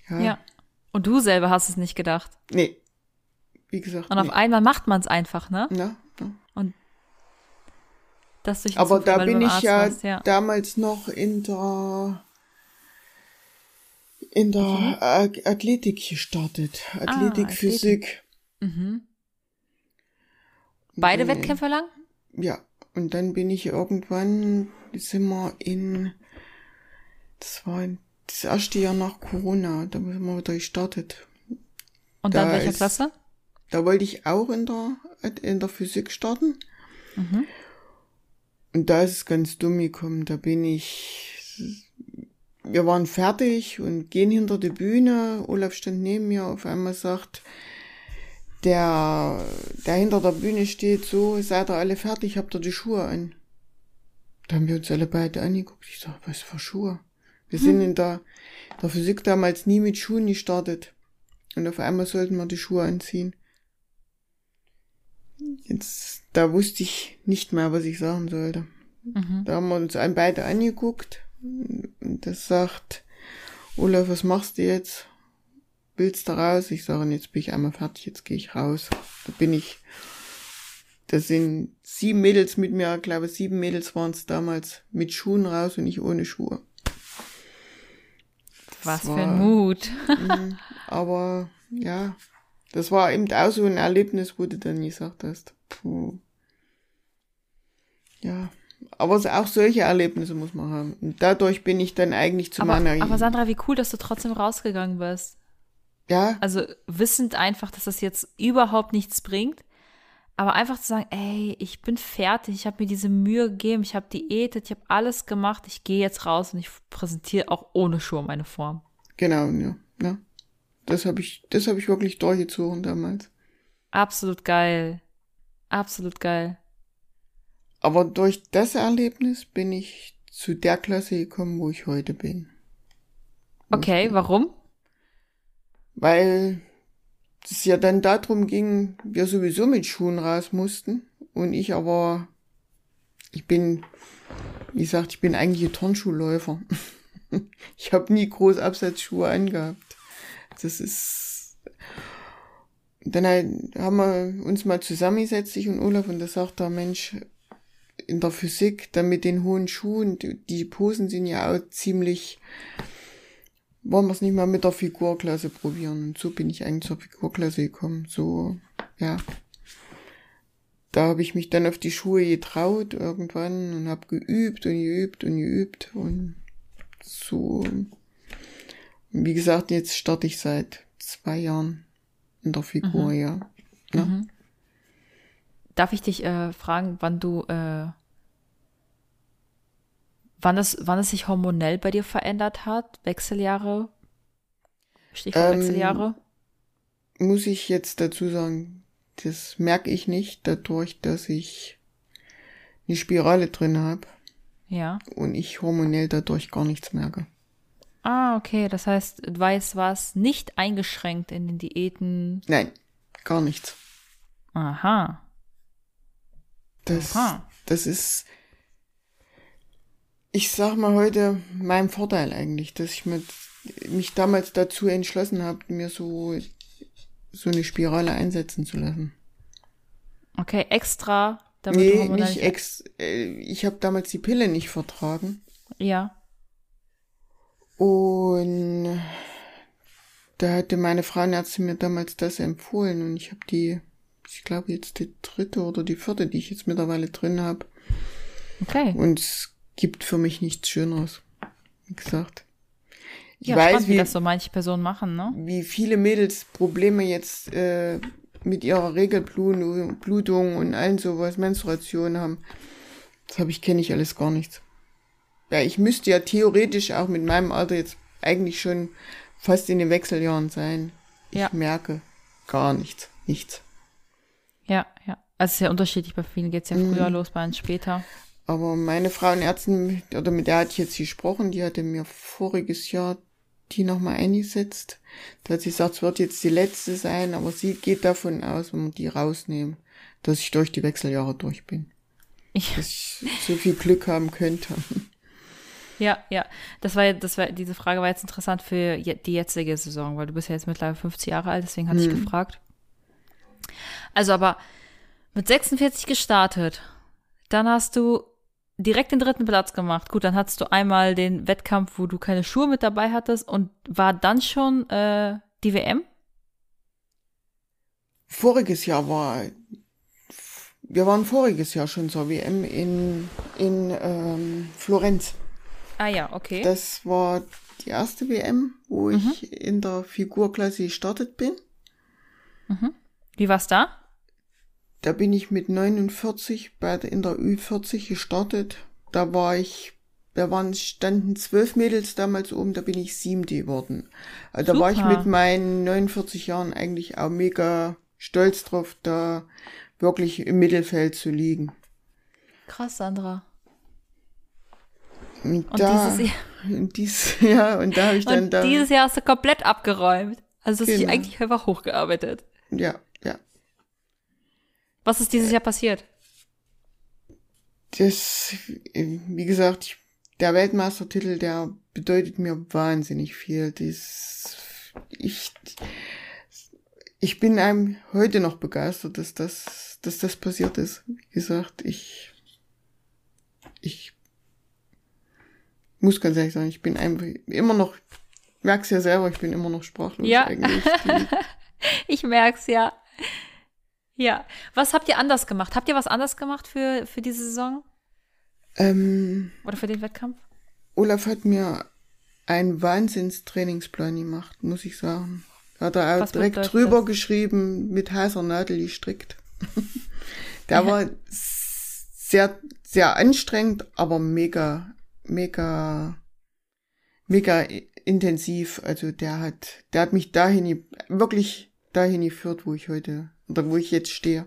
Ja. ja. Und du selber hast es nicht gedacht. Nee. Wie gesagt. Und auf einmal macht man es einfach, ne? Ja, ja. Und das durch Aber Zufall, da bin ich ja, ja damals noch in der in der mhm. Athletik gestartet. Athletik, ah, Physik. Mhm. Beide dann, Wettkämpfe lang? Ja. Und dann bin ich irgendwann, sind wir in, das war das erste Jahr nach Corona, da sind wir wieder gestartet. Und da dann welcher ist, Klasse? Da wollte ich auch in der, in der Physik starten. Mhm. Und da ist es ganz dumm gekommen. Da bin ich wir waren fertig und gehen hinter die Bühne. Olaf stand neben mir, auf einmal sagt, der, der hinter der Bühne steht, so, seid ihr alle fertig, habt ihr die Schuhe an? Da haben wir uns alle beide angeguckt. Ich sag, was für Schuhe? Wir hm. sind in der, der Physik damals nie mit Schuhen gestartet. Und auf einmal sollten wir die Schuhe anziehen. Jetzt, da wusste ich nicht mehr, was ich sagen sollte. Mhm. Da haben wir uns beide angeguckt das sagt, Olaf, was machst du jetzt? Willst du raus? Ich sage, jetzt bin ich einmal fertig, jetzt gehe ich raus. Da bin ich, da sind sieben Mädels mit mir, ich glaube sieben Mädels waren es damals, mit Schuhen raus und ich ohne Schuhe. Was war, für ein Mut. Mhm, aber ja, das war eben auch so ein Erlebnis, wo du dann gesagt hast, puh. Ja, aber auch solche Erlebnisse muss man haben. Und dadurch bin ich dann eigentlich zu aber, meiner. Aber Sandra, wie cool, dass du trotzdem rausgegangen bist. Ja. Also wissend einfach, dass das jetzt überhaupt nichts bringt. Aber einfach zu sagen, ey, ich bin fertig, ich habe mir diese Mühe gegeben, ich habe diätet, ich habe alles gemacht, ich gehe jetzt raus und ich präsentiere auch ohne Schuhe meine Form. Genau, ja. ja. Das habe ich, das habe ich wirklich durchgezogen damals. Absolut geil. Absolut geil. Aber durch das Erlebnis bin ich zu der Klasse gekommen, wo ich heute bin. Okay, warum? Weil es ja dann darum ging, wir sowieso mit Schuhen raus mussten und ich aber, ich bin, wie gesagt, ich bin eigentlich ein Turnschuhläufer. ich habe nie groß Absatzschuhe angehabt. Das ist, dann haben wir uns mal zusammengesetzt, ich und Olaf, und da sagt der Mensch, in der Physik, dann mit den hohen Schuhen, die Posen sind ja auch ziemlich, wollen wir es nicht mal mit der Figurklasse probieren. Und so bin ich eigentlich zur Figurklasse gekommen. So, ja. Da habe ich mich dann auf die Schuhe getraut irgendwann und habe geübt und geübt und geübt und so. Und wie gesagt, jetzt starte ich seit zwei Jahren in der Figur, mhm. ja. ja. Mhm. Darf ich dich äh, fragen, wann du, äh, wann es, wann es sich hormonell bei dir verändert hat? Wechseljahre? Stichwort ähm, Wechseljahre? Muss ich jetzt dazu sagen, das merke ich nicht, dadurch, dass ich eine Spirale drin habe. Ja. Und ich hormonell dadurch gar nichts merke. Ah, okay. Das heißt, du weißt was nicht eingeschränkt in den Diäten? Nein, gar nichts. Aha. Das, Aha. das ist, ich sag mal heute, mein Vorteil eigentlich, dass ich mit, mich damals dazu entschlossen habe, mir so, so eine Spirale einsetzen zu lassen. Okay, extra. Damit nee, nicht ex. Äh, ich habe damals die Pille nicht vertragen. Ja. Und da hatte meine Frauenärztin mir damals das empfohlen und ich habe die ich glaube jetzt die dritte oder die vierte, die ich jetzt mittlerweile drin habe. Okay. Und es gibt für mich nichts Schöneres. Wie gesagt. Ich ja, weiß, spannend, wie, wie das so manche Personen machen, ne? Wie viele Mädels Probleme jetzt äh, mit ihrer Regelblutung Blutung und allen sowas, Menstruation haben. Das habe ich, kenne ich alles gar nichts. Ja, ich müsste ja theoretisch auch mit meinem Alter jetzt eigentlich schon fast in den Wechseljahren sein. Ich ja. merke gar nichts. Nichts. Ja, ja. Also es ist ja unterschiedlich, bei vielen geht es ja früher mhm. los, bei uns später. Aber meine Frauenärztin, oder mit der hatte ich jetzt gesprochen, die hatte mir voriges Jahr die nochmal eingesetzt. Da hat sie gesagt, es wird jetzt die letzte sein, aber sie geht davon aus, wenn wir die rausnehmen, dass ich durch die Wechseljahre durch bin. Ja. Dass ich so viel Glück haben könnte. Ja, ja. Das war, das war, diese Frage war jetzt interessant für die jetzige Saison, weil du bist ja jetzt mittlerweile 50 Jahre alt, deswegen hatte hm. ich gefragt. Also aber mit 46 gestartet, dann hast du direkt den dritten Platz gemacht. Gut, dann hattest du einmal den Wettkampf, wo du keine Schuhe mit dabei hattest und war dann schon äh, die WM? Voriges Jahr war, wir waren voriges Jahr schon zur WM in, in ähm, Florenz. Ah ja, okay. Das war die erste WM, wo mhm. ich in der Figurklasse gestartet bin. Mhm. Wie war's da? Da bin ich mit 49 bei, in der Ü40 gestartet. Da war ich, da waren, standen zwölf Mädels damals oben, da bin ich siebte geworden. Also da war ich mit meinen 49 Jahren eigentlich auch mega stolz drauf, da wirklich im Mittelfeld zu liegen. Krass, Sandra. Und, und da, dieses Jahr. Dies, ja, und da habe ich dann und da. Dieses Jahr hast du komplett abgeräumt. Also hast genau. dich eigentlich einfach hochgearbeitet. Ja, was ist dieses Jahr passiert? Das, wie gesagt, der Weltmeistertitel, der bedeutet mir wahnsinnig viel. Das, ich, ich bin einem heute noch begeistert, dass das, dass das passiert ist. Wie gesagt, ich, ich muss ganz ehrlich sagen, ich bin einfach immer noch, merk's ja selber, ich bin immer noch sprachlos ja. eigentlich. ich merk's ja. Ja. Was habt ihr anders gemacht? Habt ihr was anders gemacht für, für diese Saison? Ähm, Oder für den Wettkampf? Olaf hat mir einen Wahnsinnstrainingsplan gemacht, muss ich sagen. Hat er auch Was direkt drüber das? geschrieben, mit heißer Nadel gestrickt. Der war sehr, sehr anstrengend, aber mega, mega, mega intensiv. Also der hat, der hat mich dahin, wirklich dahin geführt, wo ich heute, oder wo ich jetzt stehe.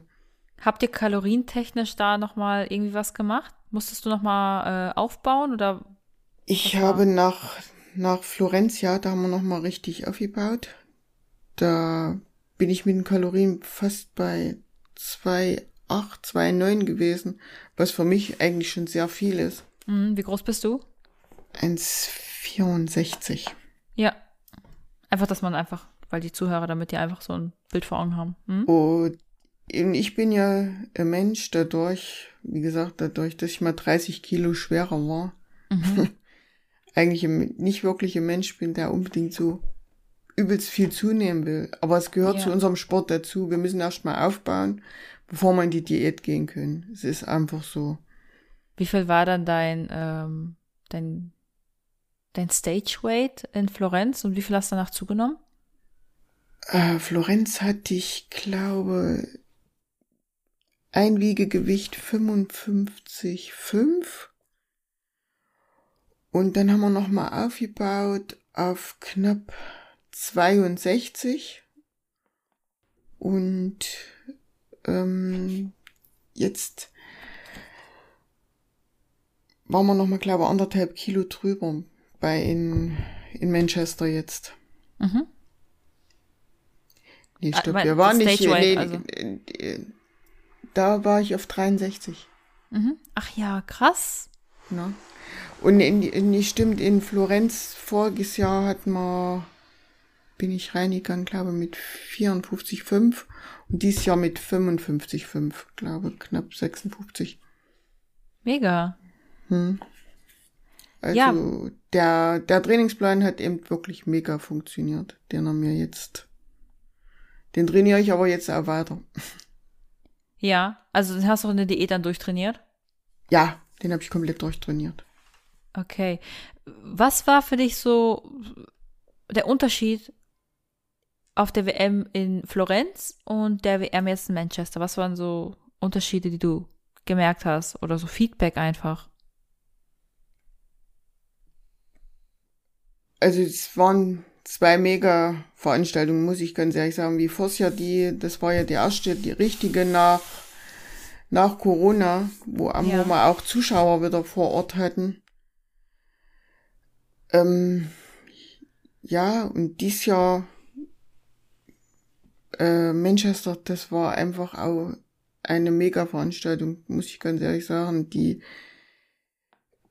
Habt ihr kalorientechnisch da nochmal irgendwie was gemacht? Musstest du nochmal äh, aufbauen oder? Ich habe nach, nach Florenz, ja, da haben wir nochmal richtig aufgebaut. Da bin ich mit den Kalorien fast bei 2,8, 2,9 gewesen, was für mich eigentlich schon sehr viel ist. Hm, wie groß bist du? 1,64. Ja. Einfach, dass man einfach, weil die Zuhörer damit die einfach so ein Bild vor Augen haben. Hm? Und ich bin ja ein Mensch dadurch, wie gesagt, dadurch, dass ich mal 30 Kilo schwerer war, Mhm. eigentlich nicht wirklich ein Mensch bin, der unbedingt so übelst viel zunehmen will. Aber es gehört Ja. zu unserem Sport dazu. Wir müssen erstmal aufbauen, bevor wir in die Diät gehen können. Es ist einfach so. Wie viel war dann dein, ähm, dein, dein Stage Weight in Florenz und wie viel hast du danach zugenommen? Äh, Florenz hatte ich, glaube, Einwiegegewicht 55,5. Und dann haben wir nochmal aufgebaut auf knapp 62. Und ähm, jetzt waren wir nochmal, glaube ich, anderthalb Kilo drüber bei in, in Manchester jetzt. Mhm. Nee, Ah, mein- wir waren nicht, Stage nee, also. äh, äh, da war ich auf 63. Mhm. Ach ja, krass. Ne? Und in, in, stimmt, in Florenz voriges Jahr hatten wir, bin ich reingegangen, glaube mit 54,5 und dieses Jahr mit 55,5, glaube knapp 56. Mega. Hm. Also Ja. der, der Trainingsplan hat eben wirklich mega funktioniert, den er mir jetzt, den trainiere ich aber jetzt auch weiter. Ja, also den hast du in der Diät dann durchtrainiert? Ja, den habe ich komplett durchtrainiert. Okay. Was war für dich so der Unterschied auf der WM in Florenz und der WM jetzt in Manchester? Was waren so Unterschiede, die du gemerkt hast oder so Feedback einfach? Also es waren zwei mega Veranstaltungen, muss ich ganz ehrlich sagen. Wie Forsia, die, das war ja die erste, die richtige nach, nach Corona, wo, Ja. wo wir auch Zuschauer wieder vor Ort hatten. Ähm, ja, und dies Jahr äh, Manchester, das war einfach auch eine mega Veranstaltung, muss ich ganz ehrlich sagen, die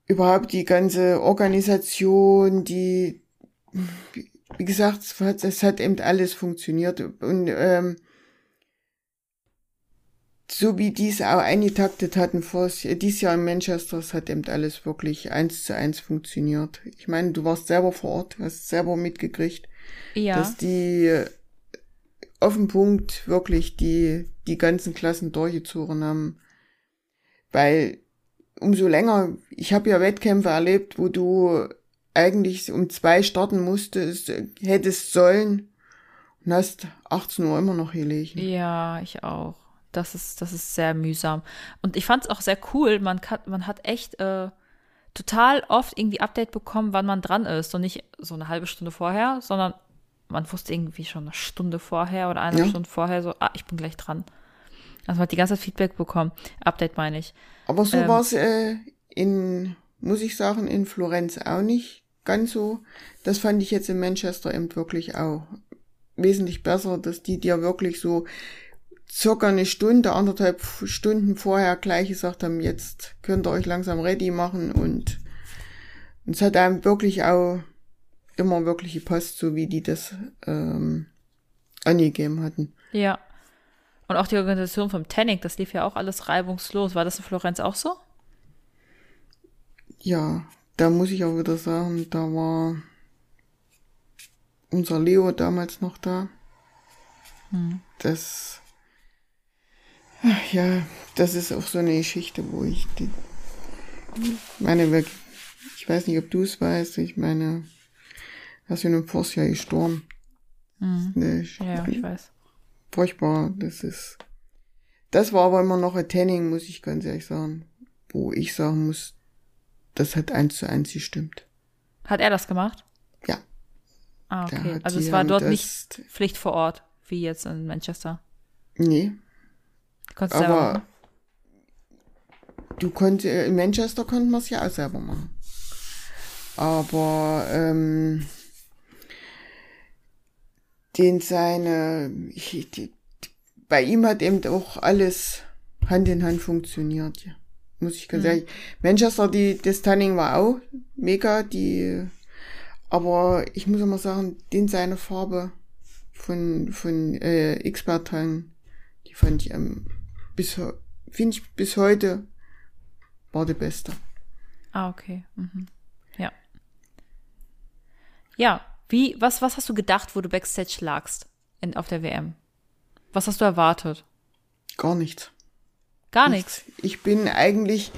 überhaupt die ganze Organisation, die, wie gesagt, es hat, eben alles funktioniert. Und ähm, so wie die es auch eingetaktet hatten vor dieses Jahr in Manchester, es hat eben alles wirklich eins zu eins funktioniert. Ich meine, du warst selber vor Ort, hast selber mitgekriegt, Ja. dass die äh, auf den Punkt wirklich die, die ganzen Klassen durchgezogen haben. Weil umso länger, ich habe ja Wettkämpfe erlebt, wo du eigentlich um zwei starten musstest, hättest sollen und hast 18 Uhr immer noch gelegen. Ja, ich auch. Das ist, das ist sehr mühsam. Und ich fand es auch sehr cool. Man, kann, man hat echt äh, total oft irgendwie Update bekommen, wann man dran ist. Und nicht so eine halbe Stunde vorher, sondern man wusste irgendwie schon eine Stunde vorher oder eine Ja. Stunde vorher so, ah, ich bin gleich dran. Also man hat die ganze Zeit Feedback bekommen. Update meine ich. Aber so Ähm. war's äh, in, muss ich sagen, in Florenz auch nicht ganz so. Das fand ich jetzt in Manchester eben wirklich auch wesentlich besser, dass die dir wirklich so circa eine Stunde, anderthalb Stunden vorher gleich gesagt haben, jetzt könnt ihr euch langsam ready machen und es hat einem wirklich auch immer wirklich gepasst, so wie die das ähm, angegeben hatten. Ja. Und auch die Organisation vom Tanning, das lief ja auch alles reibungslos. War das in Florenz auch so? Ja, da muss ich auch wieder sagen, da war unser Leo damals noch da. Das, ach ja, das ist auch so eine Geschichte, wo ich die, meine, ich weiß nicht, ob du es weißt, ich meine, er ist in einem Forstjahr gestorben. Mhm. Ne, ja, ich weiß. Furchtbar, das ist. Das war aber immer noch ein Tanning, muss ich ganz ehrlich sagen. Wo ich sagen muss, das hat eins zu eins gestimmt. Hat er das gemacht? Ja. Ah, okay. Also es war dort nicht Pflicht vor Ort, wie jetzt in Manchester. Nee. Konntest aber du konntest in Manchester konnte man es ja auch selber machen. Aber ähm, den seine, ich, die, bei ihm hat eben auch alles Hand in Hand funktioniert, ja. Muss ich ganz mhm. ehrlich. Manchester, die, das Tanning war auch mega, die, aber ich muss immer sagen, den seine Farbe von, von äh, X-Parteien, die fand ich ähm, bis, finde ich bis heute war die beste. Ah, okay. Mhm. Ja. Ja, wie, was, was hast du gedacht, wo du Backstage lagst in, auf der WM? Was hast du erwartet? Gar nichts. Gar nichts. Ich bin eigentlich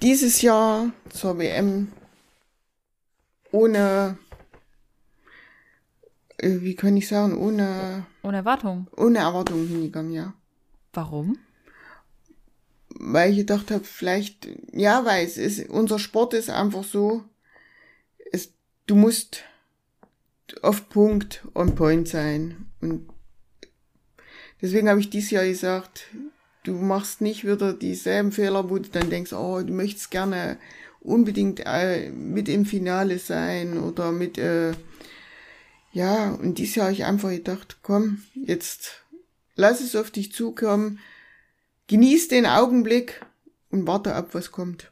dieses Jahr zur WM ohne, äh, wie kann ich sagen, ohne. Ohne Erwartung. Ohne Erwartung hingegangen, ja. Warum? Weil ich gedacht habe, vielleicht, ja, weil es ist, unser Sport ist einfach so, es, du musst auf Punkt on point sein. Und deswegen habe ich dieses Jahr gesagt, du machst nicht wieder dieselben Fehler, wo du dann denkst, oh, du möchtest gerne unbedingt äh, mit im Finale sein oder mit, äh, ja, und dieses Jahr habe ich einfach gedacht, komm, jetzt lass es auf dich zukommen, genieß den Augenblick und warte ab, was kommt.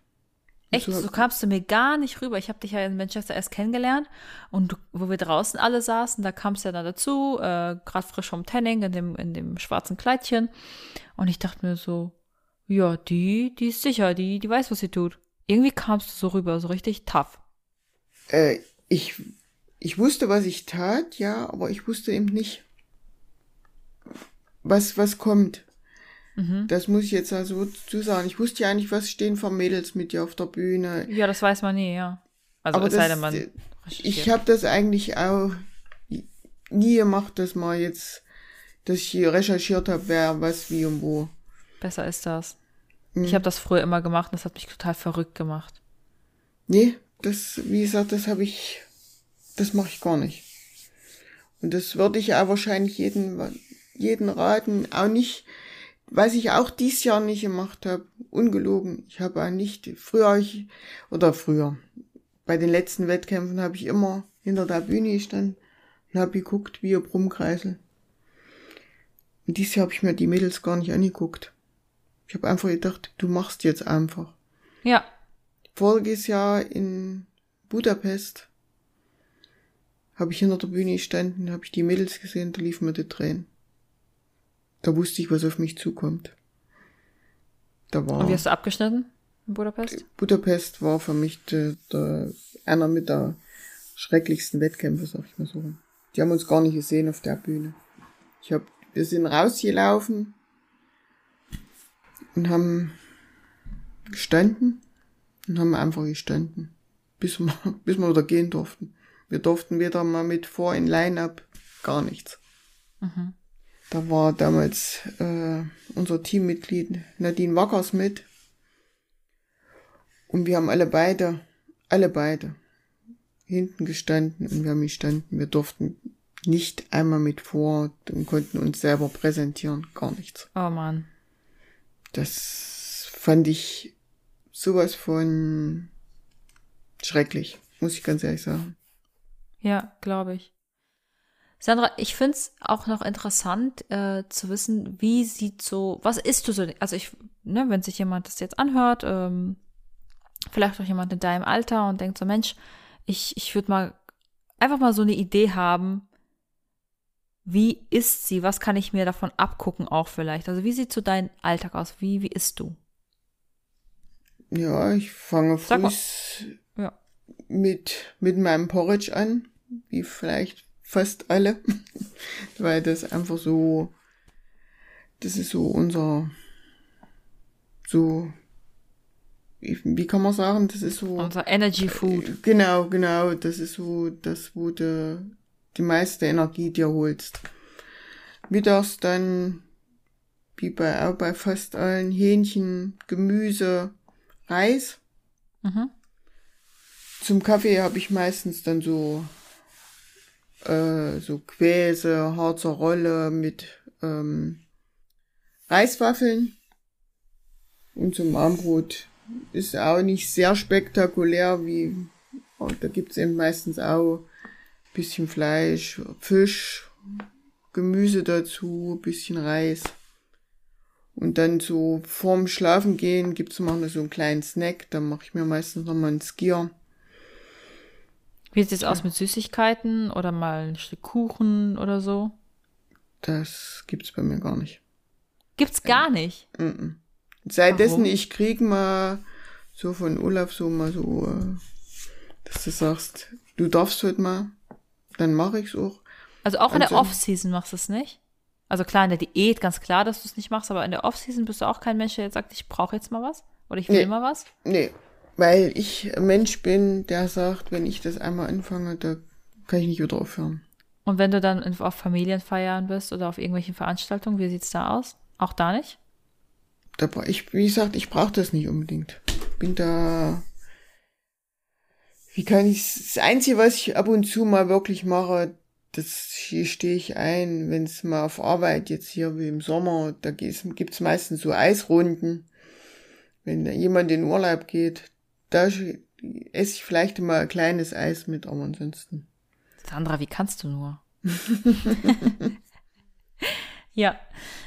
Echt, so, kamst du mir gar nicht rüber. Ich habe dich ja in Manchester erst kennengelernt und wo wir draußen alle saßen, da kamst du ja dann dazu, äh, gerade frisch vom Tanning in dem, in dem schwarzen Kleidchen. Und ich dachte mir so, ja, die, die ist sicher, die, die weiß, was sie tut. Irgendwie kamst du so rüber, so richtig tough. Äh, ich, ich wusste, was ich tat, ja, aber ich wusste eben nicht, was, was kommt. Mhm. Das muss ich jetzt also zu sagen. Ich wusste ja eigentlich, was stehen für Mädels mit dir auf der Bühne. Ja, das weiß man nie, ja. Also Aber es das, sei denn, man Ich habe das eigentlich auch nie gemacht, dass man jetzt, dass ich recherchiert habe, wer was wie und wo. Besser ist das. Mhm. Ich habe das früher immer gemacht und das hat mich total verrückt gemacht. Nee, das, wie gesagt, das habe ich, das mache ich gar nicht. Und das würde ich auch wahrscheinlich jeden, jeden raten, auch nicht, was ich auch dies Jahr nicht gemacht habe, ungelogen, ich habe auch nicht, früher ich, oder früher, bei den letzten Wettkämpfen habe ich immer hinter der Bühne gestanden und habe geguckt, wie ihr Brummkreisel. Und dieses Jahr habe ich mir die Mädels gar nicht angeguckt. Ich habe einfach gedacht, du machst jetzt einfach. Ja. Voriges Jahr in Budapest habe ich hinter der Bühne gestanden, habe ich die Mädels gesehen, da liefen mir die Tränen. Da wusste ich, was auf mich zukommt. Da war. Und wie hast du abgeschnitten in Budapest? Budapest war für mich der, der, einer mit der schrecklichsten Wettkämpfe, sag ich mal so. Die haben uns gar nicht gesehen auf der Bühne. Ich hab, wir sind rausgelaufen und haben gestanden und haben einfach gestanden, bis wir, bis wir wieder gehen durften. Wir durften wieder mal mit vor in Line-Up, gar nichts. Mhm. Da war damals äh, unser Teammitglied Nadine Wackers mit. Und wir haben alle beide, alle beide hinten gestanden und wir haben gestanden. Wir durften nicht einmal mit vor und konnten uns selber präsentieren, gar nichts. Oh man. Das fand ich sowas von schrecklich, muss ich ganz ehrlich sagen. Ja, glaube ich. Sandra, ich finde es auch noch interessant äh, zu wissen, wie sieht so, was isst du so, also ich, ne, wenn sich jemand das jetzt anhört, ähm, vielleicht auch jemand in deinem Alter und denkt so, Mensch, ich, ich würde mal einfach mal so eine Idee haben, wie isst sie, was kann ich mir davon abgucken auch vielleicht, also wie sieht so dein Alltag aus, wie, wie isst du? Ja, ich fange früh ja. mit, mit meinem Porridge an, wie vielleicht fast alle, weil das einfach so, das ist so unser, so, wie kann man sagen, das ist so. Unser Energy Food. Äh, genau, genau, das ist so das, wo du die meiste Energie dir holst. Mittags dann, wie bei, auch bei fast allen, Hähnchen, Gemüse, Reis. Mhm. Zum Kaffee habe ich meistens dann so, äh, so Quäse, Harzer Rolle mit ähm, Reiswaffeln. Und zum Armbrot ist auch nicht sehr spektakulär, wie da gibt's eben meistens auch bisschen Fleisch, Fisch, Gemüse dazu, bisschen Reis. Und dann so vorm Schlafen gehen gibt's noch so einen kleinen Snack. Da mache ich mir meistens noch mal einen Skier. Wie sieht es aus mit Süßigkeiten oder mal ein Stück Kuchen oder so? Das gibt's bei mir gar nicht. Gibt's gar nicht? Mm -mm. Seit dessen ich krieg mal so von Olaf so mal so, äh, dass du sagst, du darfst heute mal, dann mache ich's auch. Also auch in der Off-Season machst du es nicht? Also klar, in der Diät ganz klar, dass du es nicht machst, aber in der Off-Season bist du auch kein Mensch, der jetzt sagt, ich brauche jetzt mal was oder ich will nee, mal was? Nee, weil ich ein Mensch bin, der sagt, wenn ich das einmal anfange, da kann ich nicht wieder aufhören. Und wenn du dann auf Familienfeiern bist oder auf irgendwelchen Veranstaltungen, wie sieht's da aus? Auch da nicht? Da, ich, wie gesagt, ich brauche das nicht unbedingt. Bin da. Wie kann ich das Einzige, was ich ab und zu mal wirklich mache, das hier stehe ich ein, wenn es mal auf Arbeit jetzt hier wie im Sommer, da gibt's meistens so Eisrunden. Wenn jemand in Urlaub geht, da esse ich vielleicht mal ein kleines Eis mit, aber ansonsten. Sandra, wie kannst du nur? ja,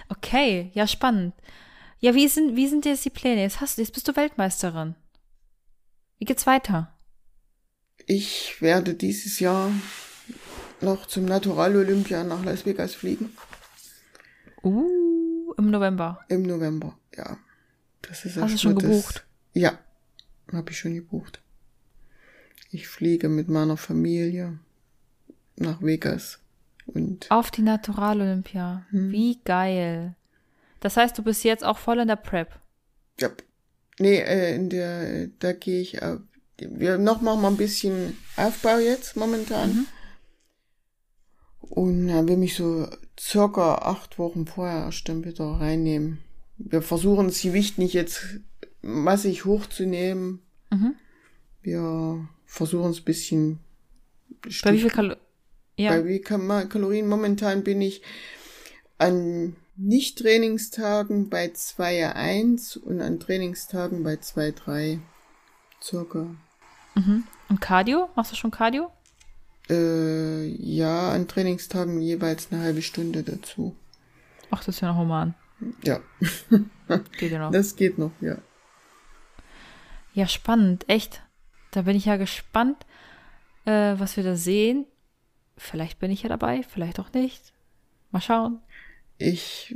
okay, ja, spannend. Ja, wie sind, wie sind jetzt die Pläne? Jetzt hast du, jetzt bist du Weltmeisterin. Wie geht's weiter? Ich werde dieses Jahr noch zum Natural Olympia nach Las Vegas fliegen. Uh, im November. Im November, ja. Das ist Hast du schon gebucht? Ja, habe ich schon gebucht. Ich fliege mit meiner Familie nach Vegas und auf die Natural Olympia. Hm. Wie geil. Das heißt, du bist jetzt auch voll in der Prep. Ja. Nee, äh, in der da gehe ich äh, wir noch machen wir ein bisschen Aufbau jetzt momentan. Mhm. Und er will mich so circa acht Wochen vorher erst dann wieder reinnehmen. Wir versuchen das Gewicht nicht jetzt massig hochzunehmen. Mhm. Wir versuchen es ein bisschen. Bei wie viel Kal ja. Bei wie viel Kalorien momentan bin ich an Nicht-Trainingstagen bei 2,1 und an Trainingstagen bei 2,3 circa. Mhm. Und Cardio? Machst du schon Cardio? Äh, ja, an Trainingstagen jeweils eine halbe Stunde dazu. Ach, das ist ja noch human. Ja. geht ja noch. Das geht noch, ja. Ja, spannend, echt. Da bin ich ja gespannt, äh, was wir da sehen. Vielleicht bin ich ja dabei, vielleicht auch nicht. Mal schauen. Ich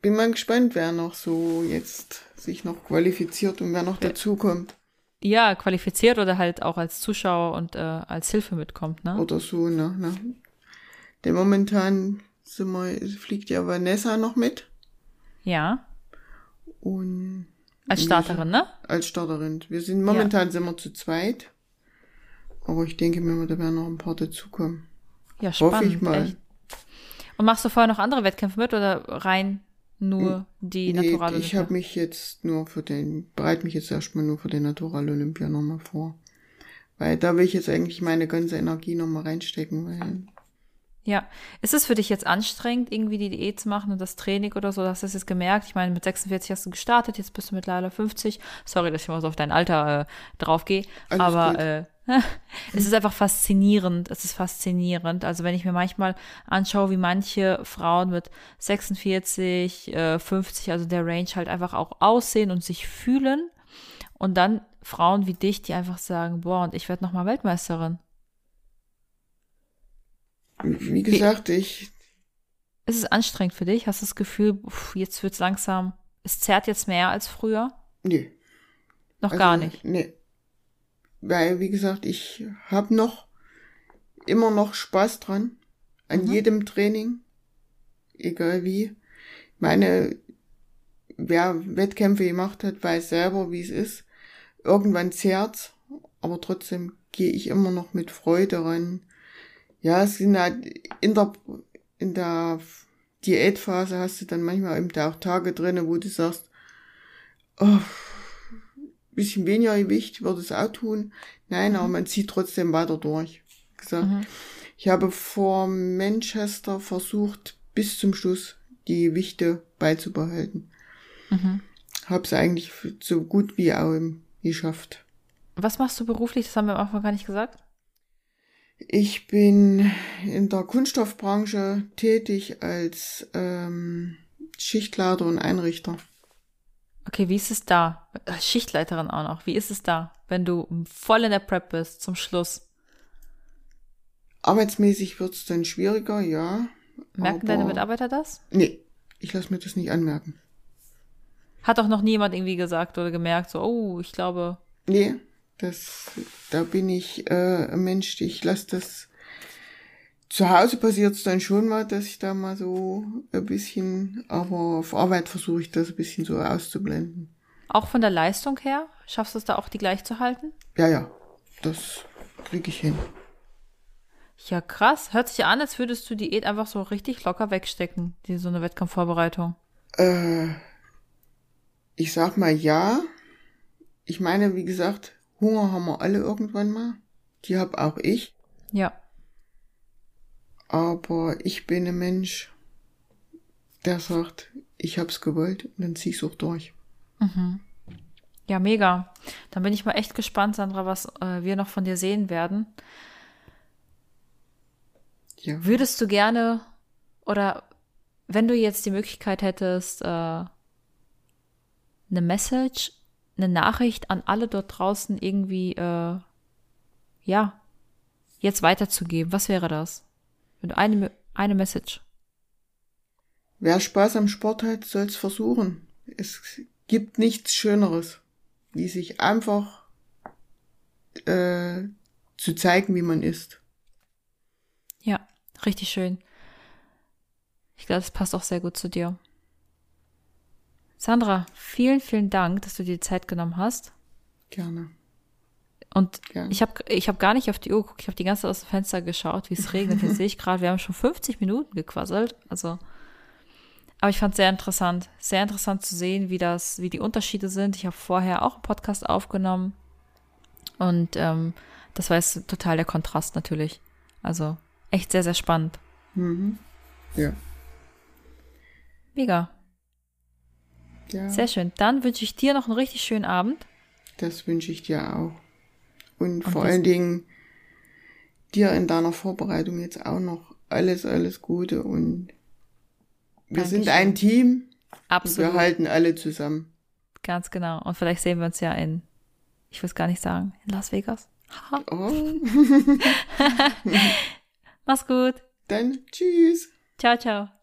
bin mal gespannt, wer noch so jetzt sich noch qualifiziert und wer noch dazukommt. Ja, qualifiziert oder halt auch als Zuschauer und äh, als Hilfe mitkommt, ne? Oder so, ne? ne? Denn momentan sind wir, fliegt ja Vanessa noch mit. Ja. Und als Starterin, ne? Als Starterin. Wir sind momentan ja. sind wir zu zweit. Aber ich denke mir, da werden noch ein paar dazukommen. Ja, spannend. Hoffe ich mal. Echt. Und machst du vorher noch andere Wettkämpfe mit oder rein nur die nee, Natural Ich habe mich jetzt nur für den, bereite mich jetzt erstmal nur für den Natural Olympia nochmal vor. Weil da will ich jetzt eigentlich meine ganze Energie nochmal reinstecken, weil. Ja. Ist es für dich jetzt anstrengend, irgendwie die Diät zu machen und das Training oder so? Hast du das jetzt gemerkt? Ich meine, mit 46 hast du gestartet, jetzt bist du mittlerweile 50. Sorry, dass ich mal so auf dein Alter äh, draufgehe. Aber äh, es ist einfach faszinierend. Es ist faszinierend. Also wenn ich mir manchmal anschaue, wie manche Frauen mit 46, äh, 50, also der Range halt einfach auch aussehen und sich fühlen. Und dann Frauen wie dich, die einfach sagen, boah, und ich werde nochmal Weltmeisterin. Wie gesagt, ich. Ist es anstrengend für dich? Hast du das Gefühl, pff, jetzt wird's langsam, es zerrt jetzt mehr als früher? Nee. Noch also, gar nicht? Nee. Weil, wie gesagt, ich habe noch immer noch Spaß dran. An mhm. jedem Training. Egal wie. Meine, wer Wettkämpfe gemacht hat, weiß selber, wie es ist. Irgendwann zerrt's, aber trotzdem gehe ich immer noch mit Freude ran. Ja, es sind halt in der, in der Diätphase hast du dann manchmal eben auch Tage drin, wo du sagst, oh, bisschen weniger Gewicht würde es auch tun. Nein, aber man zieht trotzdem weiter durch. Gesagt, mhm. ich habe vor Manchester versucht, bis zum Schluss die Gewichte beizubehalten. Mhm. Hab's eigentlich so gut wie auch geschafft. Was machst du beruflich? Das haben wir am Anfang gar nicht gesagt. Ich bin in der Kunststoffbranche tätig als ähm, Schichtleiter und Einrichter. Okay, wie ist es da? Schichtleiterin auch noch. Wie ist es da, wenn du voll in der Prep bist zum Schluss? Arbeitsmäßig wird es dann schwieriger, ja. Merken deine Mitarbeiter das? Nee, ich lasse mir das nicht anmerken. Hat auch noch niemand irgendwie gesagt oder gemerkt, so, oh, ich glaube. Nee, das, da bin ich äh, ein Mensch, ich lasse das. Zu Hause passiert es dann schon mal, dass ich da mal so ein bisschen, aber auf Arbeit versuche ich das ein bisschen so auszublenden. Auch von der Leistung her? Schaffst du es da auch, die gleich zu halten? Ja, ja, das kriege ich hin. Ja, krass. Hört sich an, als würdest du Diät einfach so richtig locker wegstecken, die so eine Wettkampfvorbereitung. Äh, ich sag mal ja. Ich meine, wie gesagt, Hunger haben wir alle irgendwann mal. Die hab auch ich. Ja. Aber ich bin ein Mensch, der sagt, ich hab's gewollt und dann zieh ich's auch durch. Mhm. Ja, mega. Dann bin ich mal echt gespannt, Sandra, was äh, wir noch von dir sehen werden. Ja. Würdest du gerne oder wenn du jetzt die Möglichkeit hättest, äh, eine Message eine Nachricht an alle dort draußen irgendwie, äh, ja, jetzt weiterzugeben? Was wäre das? Du eine, eine Message. Wer Spaß am Sport hat, soll es versuchen. Es gibt nichts Schöneres, wie sich einfach äh, zu zeigen, wie man ist. Ja, richtig schön. Ich glaube, das passt auch sehr gut zu dir. Sandra, vielen, vielen Dank, dass du dir die Zeit genommen hast. Gerne. Und Gerne. ich habe ich hab gar nicht auf die Uhr geguckt, ich habe die ganze Zeit aus dem Fenster geschaut, wie es regnet. Jetzt sehe ich gerade, wir haben schon 50 Minuten gequasselt. Also, aber ich fand es sehr interessant, sehr interessant zu sehen, wie das, wie die Unterschiede sind. Ich habe vorher auch einen Podcast aufgenommen und ähm, das war jetzt total der Kontrast natürlich. Also echt sehr, sehr spannend. Mhm. Ja. Mega. Ja. Sehr schön. Dann wünsche ich dir noch einen richtig schönen Abend. Das wünsche ich dir auch. Und, Und vor allen Dingen dir in deiner Vorbereitung jetzt auch noch alles, alles Gute und wir Dankeschön. sind ein Team. Absolut. wir halten alle zusammen. Ganz genau. Und vielleicht sehen wir uns ja in, ich will es gar nicht sagen, in Las Vegas. oh. Mach's gut. Dann tschüss. Ciao, ciao.